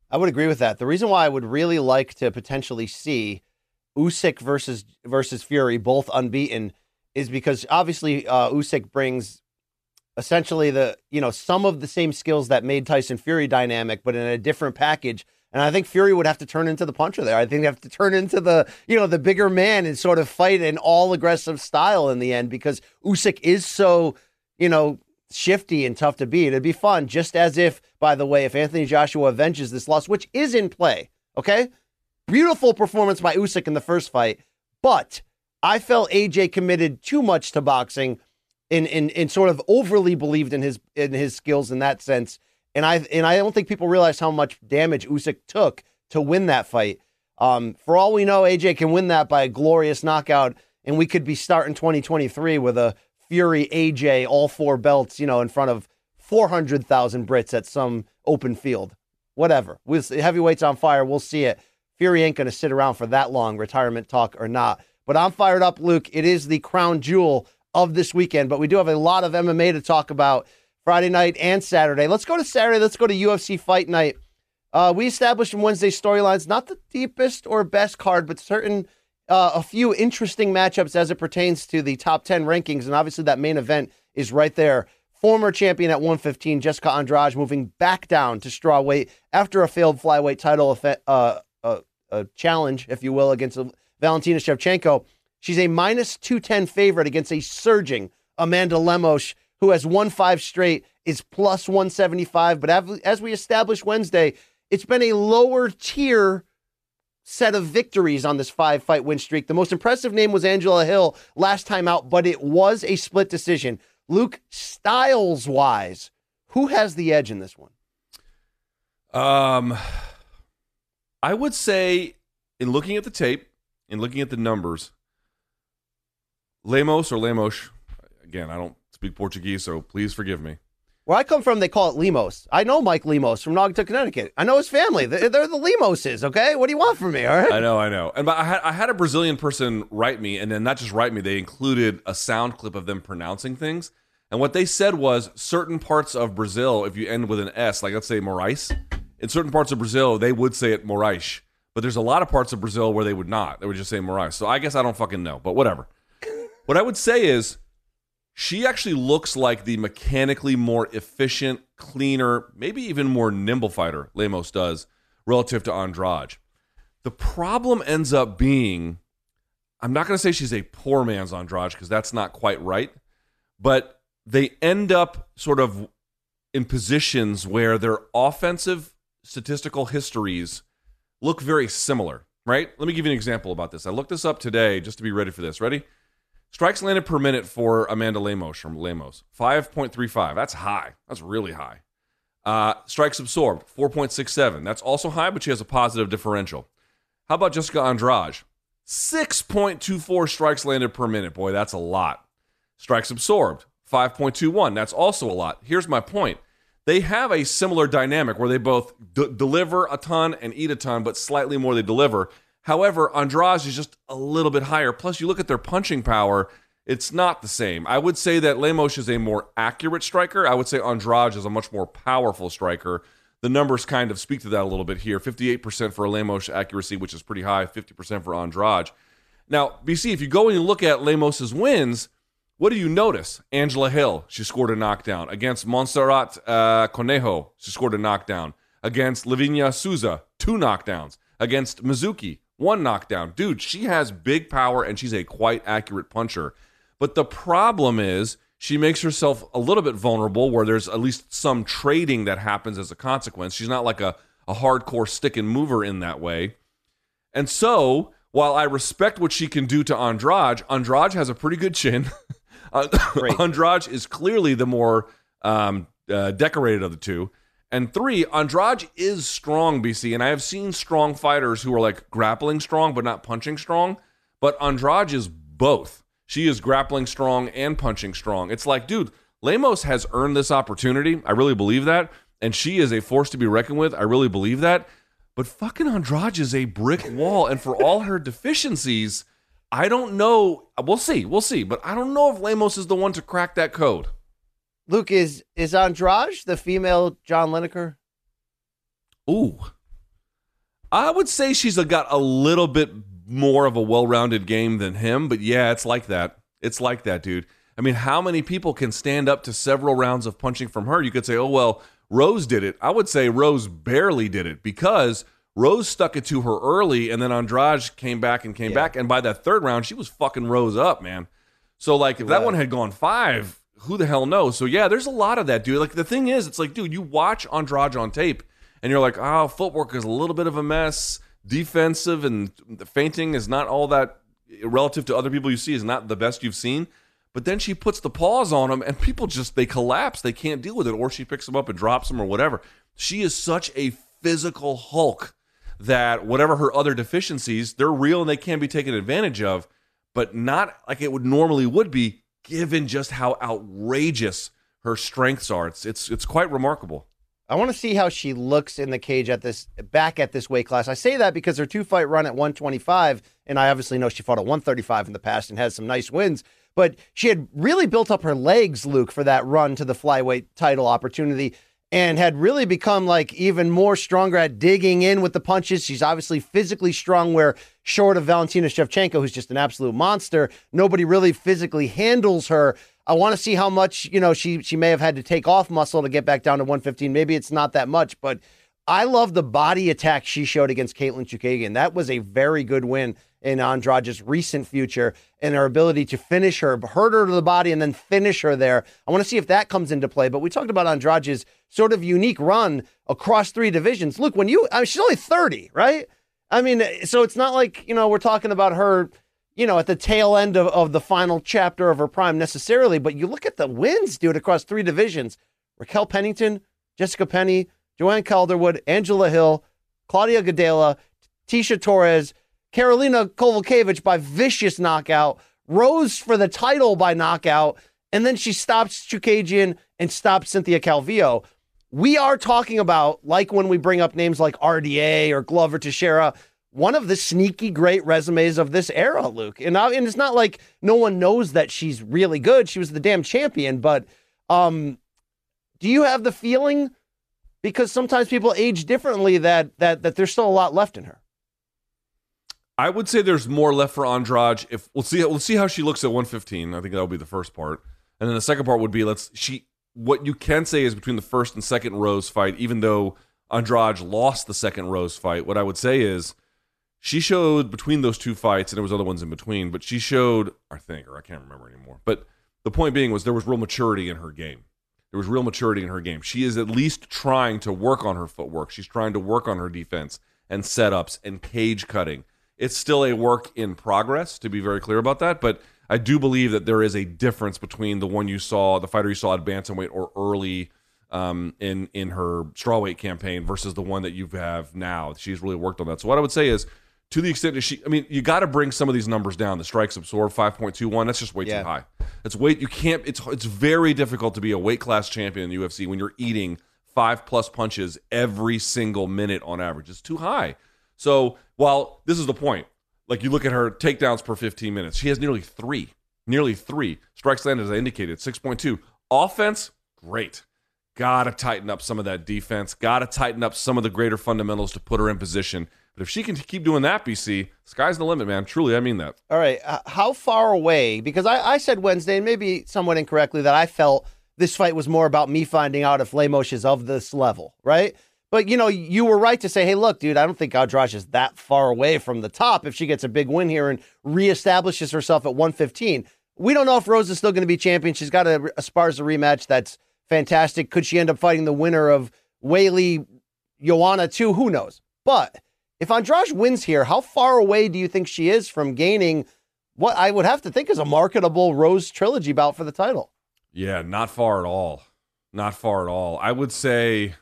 I would agree with that. The reason why I would really like to potentially see Usyk versus versus Fury both unbeaten is because obviously uh, Usyk brings essentially the you know some of the same skills that made Tyson Fury dynamic, but in a different package. And I think Fury would have to turn into the puncher there. I think they have to turn into the you know the bigger man and sort of fight an all aggressive style in the end because Usyk is so you know shifty and tough to beat. It'd be fun, just as if, by the way, if Anthony Joshua avenges this loss, which is in play, okay? Beautiful performance by Usyk in the first fight, but I felt AJ committed too much to boxing and, and, and sort of overly believed in his in his skills in that sense. And I and I don't think people realize how much damage Usyk took to win that fight. Um, for all we know, AJ can win that by a glorious knockout, and we could be starting 2023 with a Fury AJ all four belts, you know, in front of 400,000 Brits at some open field. Whatever. We'll, heavyweight's on fire. We'll see it. Fury ain't going to sit around for that long, retirement talk or not. But I'm fired up, Luke. It is the crown jewel of this weekend, but we do have a lot of MMA to talk about Friday night and Saturday. Let's go to Saturday. Let's go to UFC Fight Night. Uh, we established in Wednesday storylines, not the deepest or best card, but certain uh, a few interesting matchups as it pertains to the top 10 rankings. And obviously, that main event is right there. Former champion at 115, Jessica Andrade, moving back down to strawweight after a failed flyweight title uh, uh, challenge, if you will, against Valentina Shevchenko. She's a minus 210 favorite against a surging Amanda Lemos, who has won five straight, is plus 175. But as we established Wednesday, it's been a lower tier set of victories on this five fight win streak. The most impressive name was Angela Hill last time out, but it was a split decision. Luke, styles wise, who has the edge in this one? Um, I would say, in looking at the tape, in looking at the numbers, Lemos or Lemos, again, I don't speak Portuguese, so please forgive me. Where I come from, they call it Lemos. I know Mike Lemos from Naugatuck, Connecticut. I know his family. They're, they're the Lemoses, okay? What do you want from me, all right? I know, I know. And but I had, I had a Brazilian person write me, and then not just write me, they included a sound clip of them pronouncing things. And what they said was certain parts of Brazil, if you end with an S, like let's say Moraes, in certain parts of Brazil, they would say it Moraes. But there's a lot of parts of Brazil where they would not. They would just say Moraes. So I guess I don't fucking know, but whatever. what I would say is she actually looks like the mechanically more efficient, cleaner, maybe even more nimble fighter Lemos does relative to Andrade. The problem ends up being I'm not going to say she's a poor man's Andrade because that's not quite right, but they end up sort of in positions where their offensive statistical histories look very similar, right? Let me give you an example about this. I looked this up today just to be ready for this. Ready? Strikes landed per minute for Amanda Lemos from Lemos, 5.35. That's high. That's really high. Uh, strikes absorbed, 4.67. That's also high, but she has a positive differential. How about Jessica Andrade? 6.24 strikes landed per minute. Boy, that's a lot. Strikes absorbed, 5.21. That's also a lot. Here's my point. They have a similar dynamic where they both d- deliver a ton and eat a ton, but slightly more they deliver. However, Andrade is just a little bit higher. Plus, you look at their punching power, it's not the same. I would say that Lemos is a more accurate striker. I would say Andrade is a much more powerful striker. The numbers kind of speak to that a little bit here 58% for Lemos accuracy, which is pretty high, 50% for Andrade. Now, BC, if you go and you look at Lemos's wins, what do you notice? Angela Hill, she scored a knockdown. Against Montserrat uh, Conejo, she scored a knockdown. Against Livinha Souza, two knockdowns. Against Mizuki, one knockdown. Dude, she has big power and she's a quite accurate puncher. But the problem is she makes herself a little bit vulnerable where there's at least some trading that happens as a consequence. She's not like a, a hardcore stick and mover in that way. And so, while I respect what she can do to Andrade, Andrade has a pretty good chin. Andrade is clearly the more um, uh, decorated of the two. And three, Andrade is strong, BC. And I have seen strong fighters who are like grappling strong, but not punching strong. But Andrade is both. She is grappling strong and punching strong. It's like, dude, Lemos has earned this opportunity. I really believe that. And she is a force to be reckoned with. I really believe that. But fucking Andrade is a brick wall. And for all her deficiencies, I don't know. We'll see. We'll see. But I don't know if Lemos is the one to crack that code. Luke, is is Andrade the female John Lineker? Ooh. I would say she's a, got a little bit more of a well-rounded game than him, but yeah, it's like that. It's like that, dude. I mean, how many people can stand up to several rounds of punching from her? You could say, "Oh, well, Rose did it." I would say Rose barely did it because Rose stuck it to her early and then Andrade came back and came Yeah. back and by that third round, she was fucking Rose up, man. So like if that one had gone 5, who the hell knows? So yeah, there's a lot of that, dude. Like the thing is, it's like, dude, you watch Andrade on tape and you're like, oh, footwork is a little bit of a mess. Defensive and the feinting is not all that relative to other people you see is not the best you've seen. But then she puts the paws on them and people just they collapse. They can't deal with it, or she picks them up and drops them or whatever. She is such a physical Hulk that whatever her other deficiencies, they're real and they can be taken advantage of, but not like it would normally would be given just how outrageous her strengths are. It's it's it's quite remarkable. I want to see how she looks in the cage at this back at this weight class. I say that because her two fight run at 125, and I obviously know she fought at 135 in the past and has some nice wins. But she had really built up her legs, Luke, for that run to the flyweight title opportunity, and had really become like even more stronger at digging in with the punches. She's obviously physically strong, where short of Valentina Shevchenko, who's just an absolute monster, nobody really physically handles her. I want to see how much you know she she may have had to take off muscle to get back down to 115. Maybe it's not that much, but I love the body attack she showed against Katlyn Chookagian. That was a very good win in Andrade's recent future and her ability to finish her, hurt her to the body, and then finish her there. I want to see if that comes into play. But we talked about Andrade's sort of unique run across three divisions. Look, when you, I mean, she's only 30, right? I mean, so it's not like, you know, we're talking about her, you know, at the tail end of, of the final chapter of her prime necessarily, but you look at the wins, dude, across three divisions. Raquel Pennington, Jessica Penne, Joanne Calderwood, Angela Hill, Claudia Gadelha, Tecia Torres, Karolina Kowalkiewicz by vicious knockout, Rose for the title by knockout, and then she stops Chookagian and stops Cynthia Calvillo. We are talking about, like when we bring up names like RDA or Glover Teixeira, one of the sneaky great resumes of this era, Luke. And, I, and it's not like no one knows that she's really good. She was the damn champion. But um, do you have the feeling, because sometimes people age differently, that that that there's still a lot left in her? I would say there's more left for Andrade. If we'll see, we'll see how she looks at 115. I think that'll be the first part, and then the second part would be let's she. What you can say is between the first and second Rose fight, even though Andrade lost the second Rose fight, what I would say is she showed between those two fights, and there was other ones in between, but she showed, I think, or I can't remember anymore. But the point being was there was real maturity in her game. There was real maturity in her game. She is at least trying to work on her footwork. She's trying to work on her defense and setups and cage cutting. It's still a work in progress, to be very clear about that. But I do believe that there is a difference between the one you saw, the fighter you saw at bantamweight or early um, in in her strawweight campaign versus the one that you have now. She's really worked on that. So what I would say is to the extent that she, I mean, you got to bring some of these numbers down. The strikes absorbed 5.21. That's just way Yeah. too high. It's weight. You can't. It's it's very difficult to be a weight class champion in the UFC when you're eating five plus punches every single minute on average. It's too high. So while this is the point, like you look at her takedowns per 15 minutes, she has nearly three, nearly three strikes landed as I indicated, 6.2. Offense, great. Got to tighten up some of that defense. Got to tighten up some of the greater fundamentals to put her in position. But if she can keep doing that, BC, sky's the limit, man. Truly, I mean that. All right. Uh, how far away? Because I, I said Wednesday, and maybe somewhat incorrectly, that I felt this fight was more about me finding out if Lemos is of this level, right? But you know, you were right to say, "Hey, look, dude, I don't think Andrade is that far away from the top. If she gets a big win here and reestablishes herself at 115, we don't know if Rose is still going to be champion. She's got a, a Sparza rematch that's fantastic. Could she end up fighting the winner of Weili, Joanna too? Who knows? But if Andrade wins here, how far away do you think she is from gaining what I would have to think is a marketable Rose trilogy bout for the title? Yeah, not far at all. Not far at all. I would say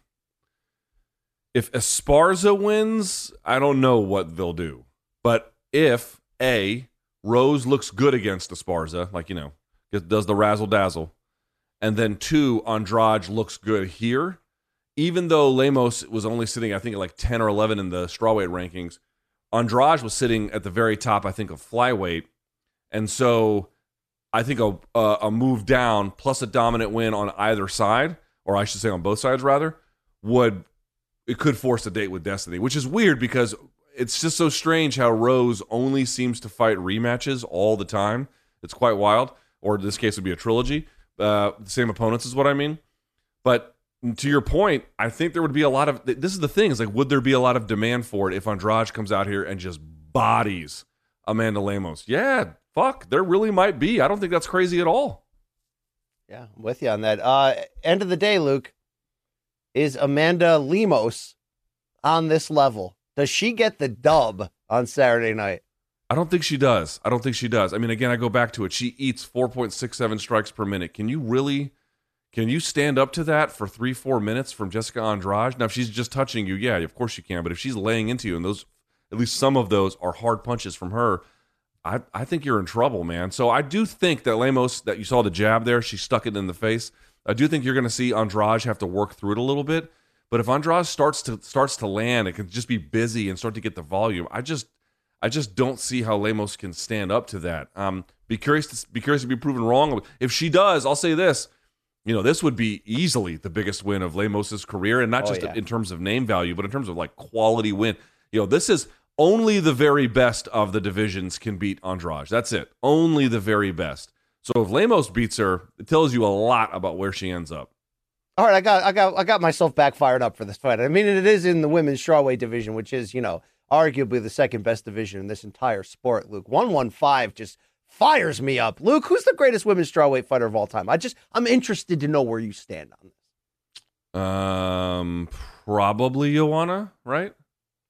if Esparza wins, I don't know what they'll do. But if A, Rose looks good against Esparza, like, you know, does the razzle dazzle, and then two, Andrade looks good here, even though Lemos was only sitting, I think, like 10 or 11 in the strawweight rankings, Andrade was sitting at the very top, I think, of flyweight. And so I think a, a a move down plus a dominant win on either side, or I should say on both sides rather, would it could force a date with Destiny, which is weird because it's just so strange how Rose only seems to fight rematches all the time. It's quite wild. Or in this case, would be a trilogy. Uh, the same opponents is what I mean. But to your point, I think there would be a lot of. This is the thing: is like, would there be a lot of demand for it if Andrade comes out here and just bodies Amanda Lemos? Yeah, fuck, there really might be. I don't think that's crazy at all. Yeah, I'm with you on that. Uh, end of the day, Luke, is Amanda Lemos on this level? Does she get the dub on Saturday night? I don't think she does. I don't think she does. I mean, again, I go back to it. She eats 4.67 strikes per minute. Can you really, can you stand up to that for three, four minutes from Jessica Andrade? Now, if she's just touching you, yeah, of course you can. But if she's laying into you, and those, at least some of those are hard punches from her, I, I think you're in trouble, man. So I do think that Lemos, that you saw the jab there, she stuck it in the face. I do think you're going to see Andrade have to work through it a little bit. But if Andrade starts to starts to land, it can just be busy and start to get the volume. I just I just don't see how Lemos can stand up to that. Um, be curious to be curious to be proven wrong. If she does, I'll say this. You know, this would be easily the biggest win of Lemos's career, and not Oh, just yeah. in terms of name value, but in terms of like quality win. You know, this is only the very best of the divisions can beat Andrade. That's it. Only the very best. So if Lemos beats her, it tells you a lot about where she ends up. All right, I got, I got, I got myself back fired up for this fight. I mean, it is in the women's strawweight division, which is, you know, arguably the second best division in this entire sport. Luke, one one five just fires me up. Luke, who's the greatest women's strawweight fighter of all time? I just, I'm interested to know where you stand on this. Um, probably Joanna, right?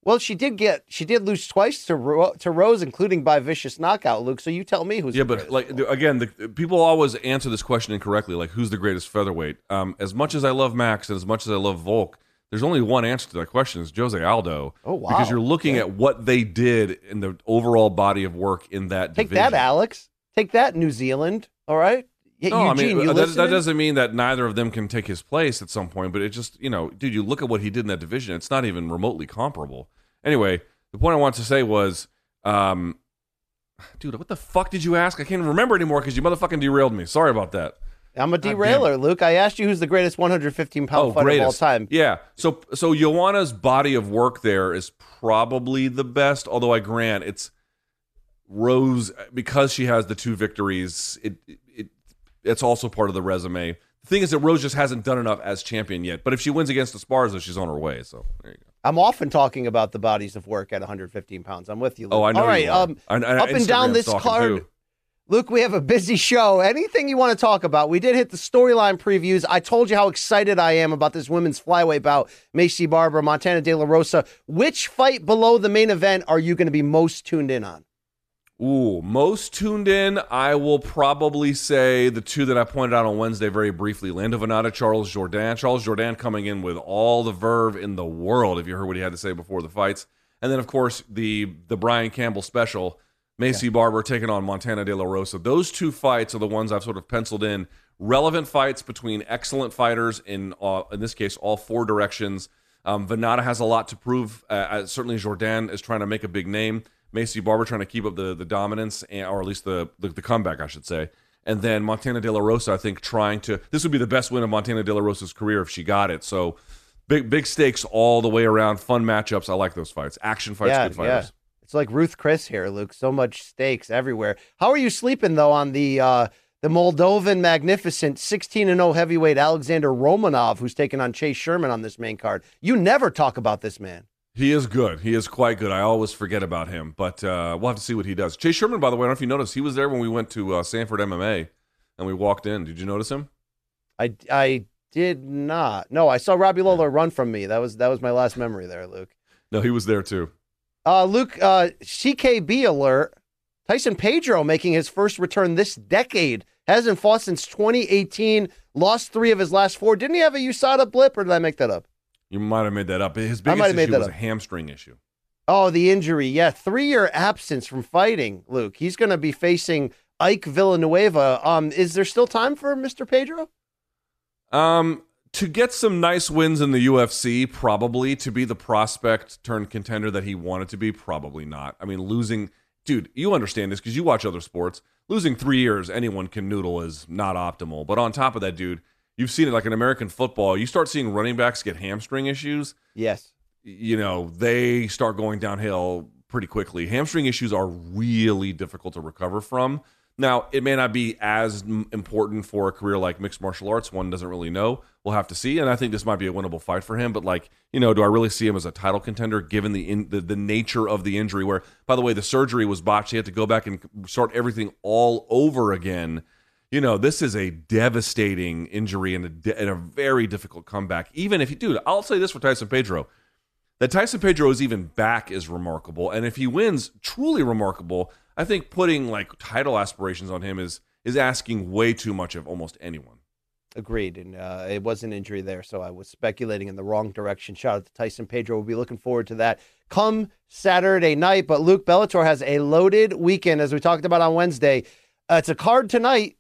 Well, she did get, she did lose twice to Ro- to Rose, including by vicious knockout. Luke, so you tell me who's yeah, the but greatest like the- again, the, people always answer this question incorrectly. Like, who's the greatest featherweight? Um, as much as I love Max and as much as I love Volk, there's only one answer to that question: is Jose Aldo. Oh, wow. Because you're looking Okay. at what they did in the overall body of work in that. Take division. that, Alex. Take that, New Zealand. All right. Yeah, No, Eugene, I mean you that, that doesn't mean that neither of them can take his place at some point. But it just, you know, dude, you look at what he did in that division; it's not even remotely comparable. Anyway, the point I wanted to say was, um, dude, what the fuck did you ask? I can't even remember anymore because you motherfucking derailed me. Sorry about that. I'm a derailer, Luke. I asked you who's the greatest 115 pound fighter of all time. Oh, Yeah. So so Joanna's body of work there is probably the best, although I grant it's Rose because she has the two victories, it it it's also part of the resume. The thing is that Rose just hasn't done enough as champion yet. But if she wins against Esparza, she's on her way. So there you go. I'm often talking about the bodies of work at 115 pounds. I'm with you. Luke. Oh, I know. All right. you are. Um, I- I- up and down this card, too. Luke, we have a busy show. Anything you want to talk about? We did hit the storyline previews. I told you how excited I am about this women's flyweight bout. Maycee Barber, Montana De La Rosa. Which fight below the main event are you going to be most tuned in on? Ooh, most tuned in, I will probably say the two that I pointed out on Wednesday very briefly Lando Vannata, Charles Jordan. Charles Jordan coming in with all the verve in the world, if you heard what he had to say before the fights. And then of course the the Brian Campbell special, Maycee Barber taking on Montana De La Rosa. Those two fights are the ones I've sort of penciled in. Relevant fights between excellent fighters in uh, in this case all four directions. Um, Venata has a lot to prove. Uh, uh, certainly, Jordan is trying to make a big name. Maycee Barber trying to keep up the the dominance, and, or at least the, the the comeback, I should say. And then Montana De La Rosa, I think, trying to. This would be the best win of Montana De La Rosa's career if she got it. So, big big stakes all the way around. Fun matchups. I like those fights. Action fights. yeah, good fighters. yeah. It's like Ruth Chris here, Luke. So much stakes everywhere. How are you sleeping though on the uh, the Moldovan magnificent 16 and 0 heavyweight Alexander Romanov, who's taking on Chase Sherman on this main card? You never talk about this man. He is good. He is quite good. I always forget about him, but uh, we'll have to see what he does. Chase Sherman, by the way, I don't know if you noticed, he was there when we went to uh, Sanford MMA and we walked in. Did you notice him? I I did not. No, I saw Robbie Lawler run from me. That was that was my last memory there, Luke. No, he was there too. Uh, Luke, uh, CKB alert. Tyson Pedro making his first return this decade. Hasn't fought since 2018. Lost three of his last four. Didn't he have a USADA blip, or did I make that up? You might have made that up. His I biggest might have made issue that was up. a hamstring issue. Oh, the injury. Yeah, three year absence from fighting, Luke. He's going to be facing Ike Villanueva. Um, is there still time for Mr. Pedro? Um, to get some nice wins in the UFC, probably to be the prospect turned contender that he wanted to be, probably not. I mean, losing, dude, you understand this because you watch other sports. Losing three years, anyone can noodle is not optimal. But on top of that, dude, you've seen it like in American football. You start seeing running backs get hamstring issues. Yes. You know, they start going downhill pretty quickly. Hamstring issues are really difficult to recover from. Now, it may not be as important for a career like mixed martial arts. One doesn't really know. We'll have to see. And I think this might be a winnable fight for him. But like, you know, do I really see him as a title contender given the in, the, the nature of the injury? Where, by the way, the surgery was botched. He had to go back and start everything all over again. You know, this is a devastating injury and a, de- and a very difficult comeback. Even if you, dude, I'll say this for Tyson Pedro that Tyson Pedro is even back is remarkable, and if he wins, truly remarkable. I think putting like title aspirations on him is is asking way too much of almost anyone. Agreed. And uh, it was an injury there, so I was speculating in the wrong direction. Shout out to Tyson Pedro. We'll be looking forward to that come Saturday night. But Luke Bellator has a loaded weekend, as we talked about on Wednesday. Uh, it's a card tonight,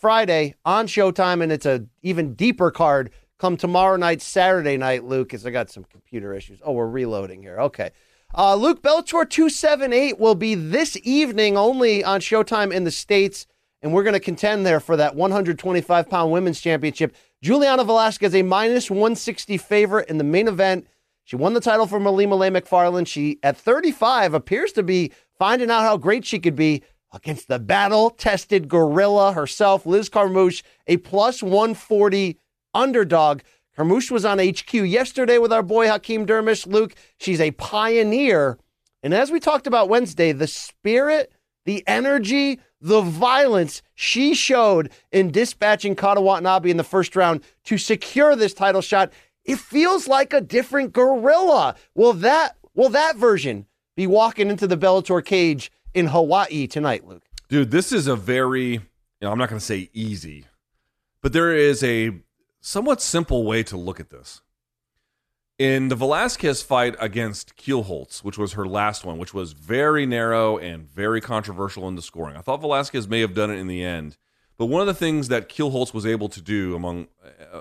Friday on Showtime, and it's a even deeper card come tomorrow night, Saturday night. Luke, because I got some computer issues. Oh, we're reloading here. Okay. Uh, Luke Bellator 278 will be this evening only on Showtime in the States and we're going to contend there for that 125 pound women's championship. Juliana Velasquez, a minus 160 favorite in the main event. She won the title from Ilima-Lei Macfarlane. She, at 35, appears to be finding out how great she could be against the battle tested gorilla herself, Liz Carmouche, a plus 140 underdog. Carmouche was on HQ yesterday with our boy Hakeem Dermish. Luke, she's a pioneer. And as we talked about Wednesday, the spirit, the energy, the violence she showed in dispatching Kana Watanabe in the first round to secure this title shot, it feels like a different gorilla. Will that will that version be walking into the Bellator cage in Hawaii tonight, Luke? Dude, this is a very, you know, I'm not going to say easy, but there is a somewhat simple way to look at this. In the Velasquez fight against Kielholtz, which was her last one, which was very narrow and very controversial in the scoring, I thought Velasquez may have done it in the end. But one of the things that Kielholtz was able to do, among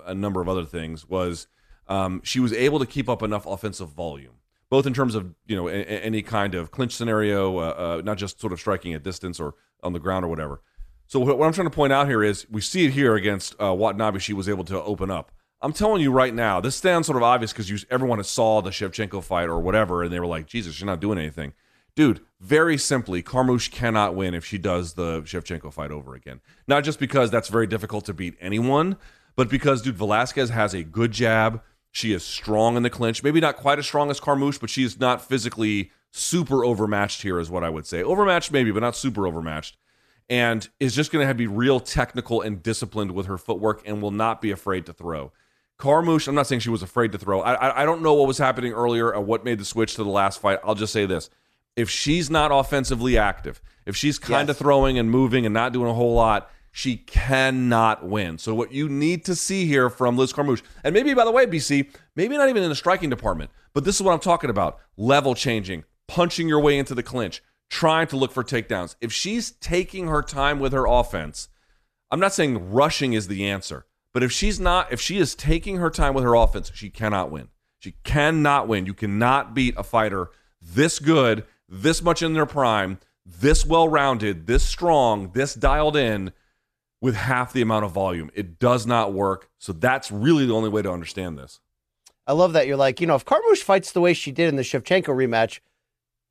a- number of other things, was um, she was able to keep up enough offensive volume, both in terms of you know a- a- any kind of clinch scenario, uh, uh, not just sort of striking at distance or on the ground or whatever. So what I'm trying to point out here is we see it here against uh, Watanabe. She was able to open up. I'm telling you right now, this sounds sort of obvious because everyone saw the Shevchenko fight or whatever, and they were like, "Jesus, she's not doing anything." Dude, very simply, Carmouche cannot win if she does the Shevchenko fight over again. Not just because that's very difficult to beat anyone, but because, dude, Velasquez has a good jab. She is strong in the clinch. Maybe not quite as strong as Carmouche, but she is not physically super overmatched here, is what I would say. Overmatched, maybe, but not super overmatched. And is just going to be real technical and disciplined with her footwork and will not be afraid to throw. Carmouche, I'm not saying she was afraid to throw. I, I, I don't know what was happening earlier or what made the switch to the last fight. I'll just say this. If she's not offensively active, if she's kind of Yes. throwing and moving and not doing a whole lot, She cannot win. So what you need to see here from Liz Carmouche, and maybe by the way, BC, maybe not even in the striking department, but this is what I'm talking about: level changing, punching your way into the clinch, trying to look for takedowns. If she's taking her time with her offense, I'm not saying rushing is the answer, but if she's not, if she is taking her time with her offense, she cannot win. She cannot win. You cannot beat a fighter this good, this much in their prime, this well rounded, this strong, this dialed in with half the amount of volume. It does not work. So that's really the only way to understand this. I love that you're like, you know, if Carmouche fights the way she did in the Shevchenko rematch,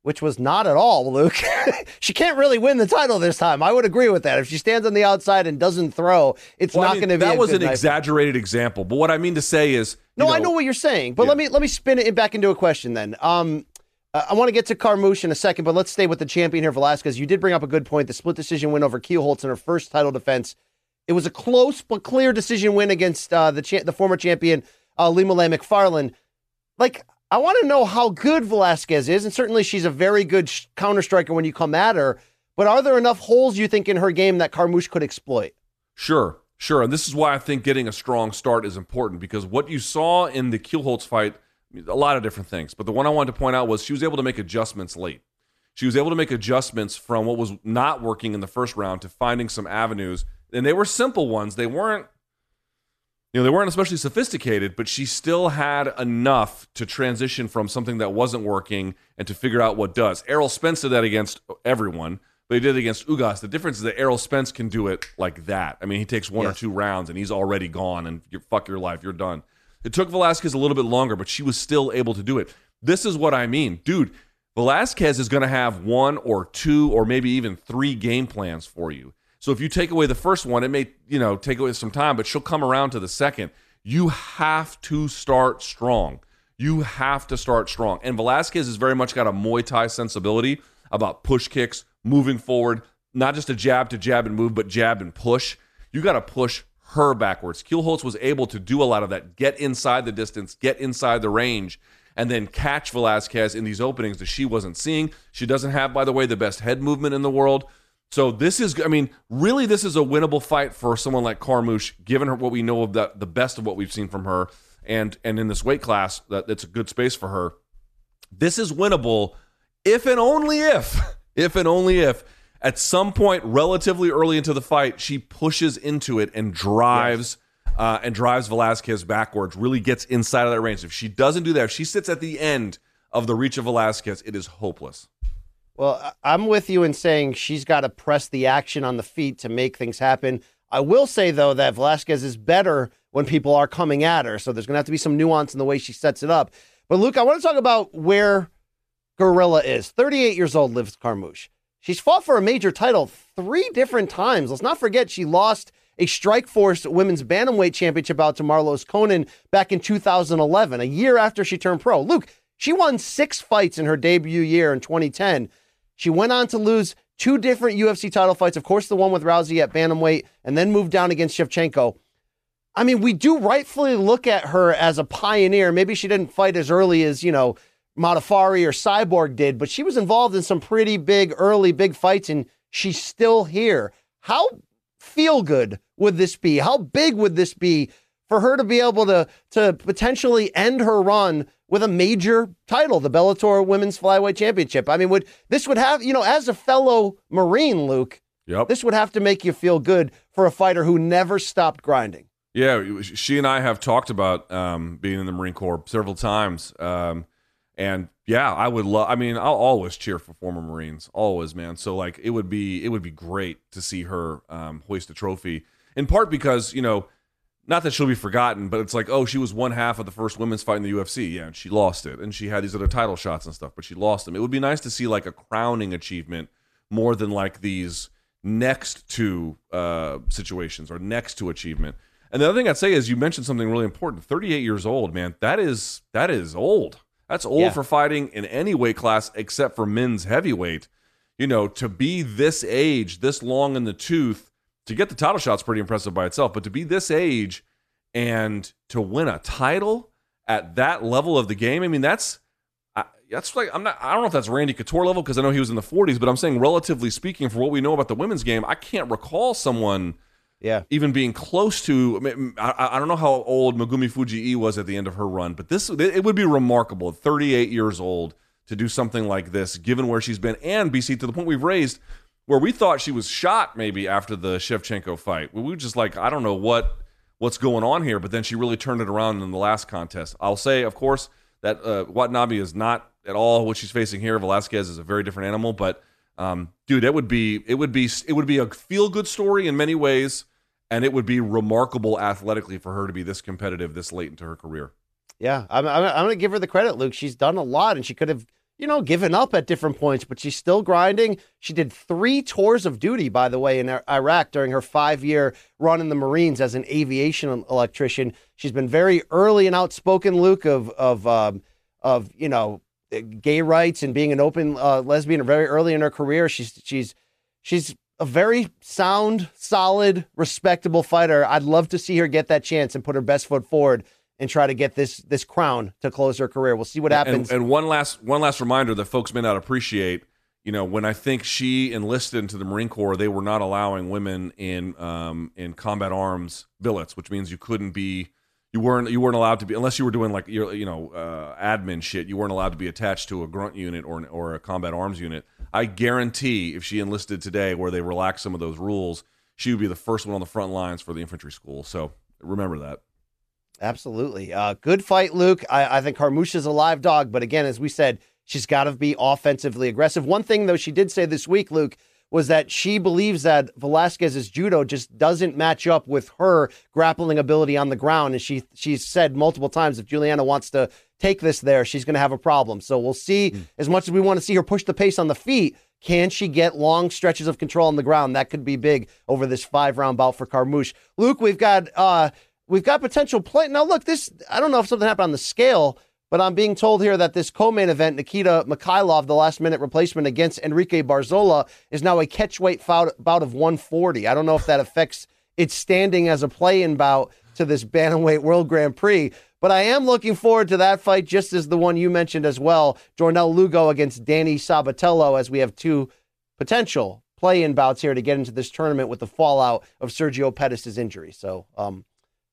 which was not at all, Luke, she can't really win the title this time. I would agree with that. If she stands on the outside and doesn't throw, it's Well, I not mean, going to be. That was an exaggerated example. But what I mean to say is, No, I know what you're saying, but Yeah. let me let me spin it back into a question then. Um, uh, I want to get to Carmouche in a second, but let's stay with the champion here, Velasquez. You did bring up a good point. The split decision win over Kielholtz in her first title defense. It was a close but clear decision win against uh, the cha- the former champion uh, Macfarlane. Like, I want to know how good Velasquez is, and certainly she's a very good sh- counter striker when you come at her. But are there enough holes you think in her game that Carmouche could exploit? Sure, sure. And this is why I think getting a strong start is important because what you saw in the Kielholtz fight, a lot of different things. But the one I wanted to point out was she was able to make adjustments late. She was able to make adjustments from what was not working in the first round to finding some avenues. And they were simple ones. They weren't, you know, they weren't especially sophisticated, but she still had enough to transition from something that wasn't working and to figure out what does. Errol Spence did that against everyone, but he did it against Ugas. The difference is that Errol Spence can do it like that. I mean, he takes one or two rounds and he's already gone and fuck your life, you're done. It took Velasquez a little bit longer, but she was still able to do it. This is what I mean. Dude, Velasquez is going to have one or two or maybe even three game plans for you. So if you take away the first one, it may, you know, take away some time, but she'll come around to the second. You have to start strong. You have to start strong. And Velasquez has very much got a Muay Thai sensibility about push kicks, moving forward, not just a jab to jab and move, but jab and push. You got to push her backwards. Kielholtz was able to do a lot of that, get inside the distance, get inside the range, and then catch Velasquez in these openings that she wasn't seeing. She doesn't have, by the way, the best head movement in the world. So this is, I mean, really, this is a winnable fight for someone like Carmouche, given her what we know of the, the best of what we've seen from her, and and in this weight class, that that's a good space for her. This is winnable if and only if, if and only if, at some point relatively early into the fight, she pushes into it and drives uh, and drives Velasquez backwards, really gets inside of that range. If she doesn't do that, if she sits at the end of the reach of Velasquez, it is hopeless. Well, I- I'm with you in saying she's got to press the action on the feet to make things happen. I will say, though, that Velasquez is better when people are coming at her. So there's going to have to be some nuance in the way she sets it up. But, Luke, I want to talk about where Gorilla is. 38 years old, lives Carmouche. She's fought for a major title three different times. Let's not forget she lost a Strikeforce Women's Bantamweight Championship bout to Marloes Coenen back in 2011, a year after she turned pro. Luke, she won six fights in her debut year in 2010. She went on to lose two different UFC title fights. Of course, the one with Rousey at Bantamweight, and then moved down against Shevchenko. I mean, we do rightfully look at her as a pioneer. Maybe she didn't fight as early as, you know, Modafferi or Cyborg did, but she was involved in some pretty big, early, big fights, and she's still here. How feel good would this be? How big would this be for her to be able to, to potentially end her run with a major title, the Bellator Women's Flyweight Championship? I mean, would this would have, you know, as a fellow Marine, Luke, Yep. this would have to make you feel good for a fighter who never stopped grinding. Yeah, she and I have talked about um, being in the Marine Corps several times, um, and yeah, I would love. I mean, I'll always cheer for former Marines, always, man. So like, it would be it would be great to see her um, hoist a trophy. In part because you know, not that she'll be forgotten, but it's like, oh, she was one half of the first women's fight in the UFC, yeah, and she lost it, and she had these other title shots and stuff, but she lost them. It would be nice to see like a crowning achievement more than like these next to uh, situations or next to achievement. And the other thing I'd say is you mentioned something really important. 38 years old, man. That is that is old. That's old Yeah. for fighting in any weight class except for men's heavyweight. You know, to be this age, this long in the tooth, to get the title shot's pretty impressive by itself, but to be this age and to win a title at that level of the game, I mean, that's I, that's like I'm not. I don't know if that's Randy Couture level because I know he was in the 40s, but I'm saying relatively speaking, for what we know about the women's game, I can't recall someone Yeah. even being close to. I, I, don't know how old Megumi Fujii was at the end of her run, but this it would be remarkable. 38 years old to do something like this, given where she's been, and BC to the point we've raised, where we thought she was shot maybe after the Shevchenko fight. We were just like, I don't know what what's going on here, but then she really turned it around in the last contest. I'll say, of course, that uh, Watanabe is not at all what she's facing here. Velasquez is a very different animal, but um, dude, it would be it would be it would be a feel good story in many ways, and it would be remarkable athletically for her to be this competitive this late into her career. Yeah, I'm, I'm, I'm going to give her the credit, Luke. She's done a lot, and she could have, you know, given up at different points, but she's still grinding. She did three tours of duty, by the way, in Iraq during her five year run in the Marines as an aviation electrician. She's been very early and outspoken, Luke, of of um, of you know gay rights and being an open uh, lesbian very early in her career. She's she's she's a very sound, solid, respectable fighter. I'd love to see her get that chance and put her best foot forward and try to get this this crown to close her career. We'll see what happens. And, and, one last one last reminder that folks may not appreciate. You know, when I think she enlisted into the Marine Corps, they were not allowing women in um, in combat arms billets, which means you couldn't be you weren't you weren't allowed to be unless you were doing like your you know uh, admin shit. You weren't allowed to be attached to a grunt unit or or a combat arms unit. I guarantee if she enlisted today, where they relax some of those rules, she would be the first one on the front lines for the infantry school. So remember that. Absolutely. Uh, good fight, Luke. I, I think Carmouche is a live dog, but again, as we said, she's got to be offensively aggressive. One thing, though, she did say this week, Luke, was that she believes that Velasquez's judo just doesn't match up with her grappling ability on the ground. And she she's said multiple times if Juliana wants to take this there, she's going to have a problem. So we'll see. Mm. As much as we want to see her push the pace on the feet, can she get long stretches of control on the ground? That could be big over this five round bout for Carmouche. Luke, we've got uh, We've got potential play. Now, look, this, I don't know if something happened on the scale, but I'm being told here that this co main event, Nikita Mikhailov, the last minute replacement against Enrique Barzola, is now a catchweight bout of 140. I don't know if that affects its standing as a play in bout to this Bantamweight World Grand Prix. But I am looking forward to that fight, just as the one you mentioned as well. Jornel Lugo against Danny Sabatello, as we have two potential play in bouts here to get into this tournament with the fallout of Sergio Pettis' injury. So, um,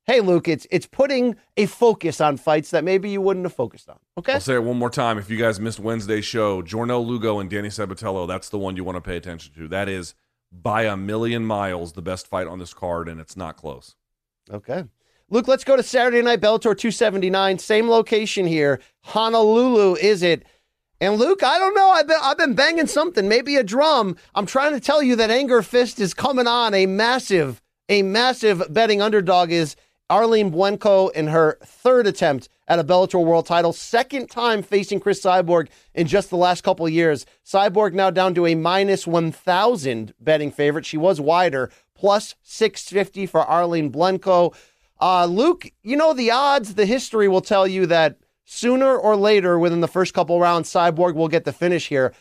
hey Luke, it's it's putting a focus on fights that maybe you wouldn't have focused on. Okay. I'll say it one more time. If you guys missed Wednesday's show, Jornel Lugo and Danny Sabatello, that's the one you want to pay attention to. That is by a million miles the best fight on this card, and it's not close. Okay. Luke, let's go to Saturday Night Bellator 279. Same location here. Honolulu, is it? And Luke, I don't know. I've been I've been banging something, maybe a drum. I'm trying to tell you that Angerfist is coming on a massive, a massive betting underdog is Arlene Blencowe in her third attempt at a Bellator world title, second time facing Cris Cyborg in just the last couple years. Cyborg now down to a minus 1,000 betting favorite. She was wider, plus 650 for Arlene Blencowe. Uh, Luke, you know, the odds, the history will tell you that sooner or later, within the first couple rounds, Cyborg will get the finish here.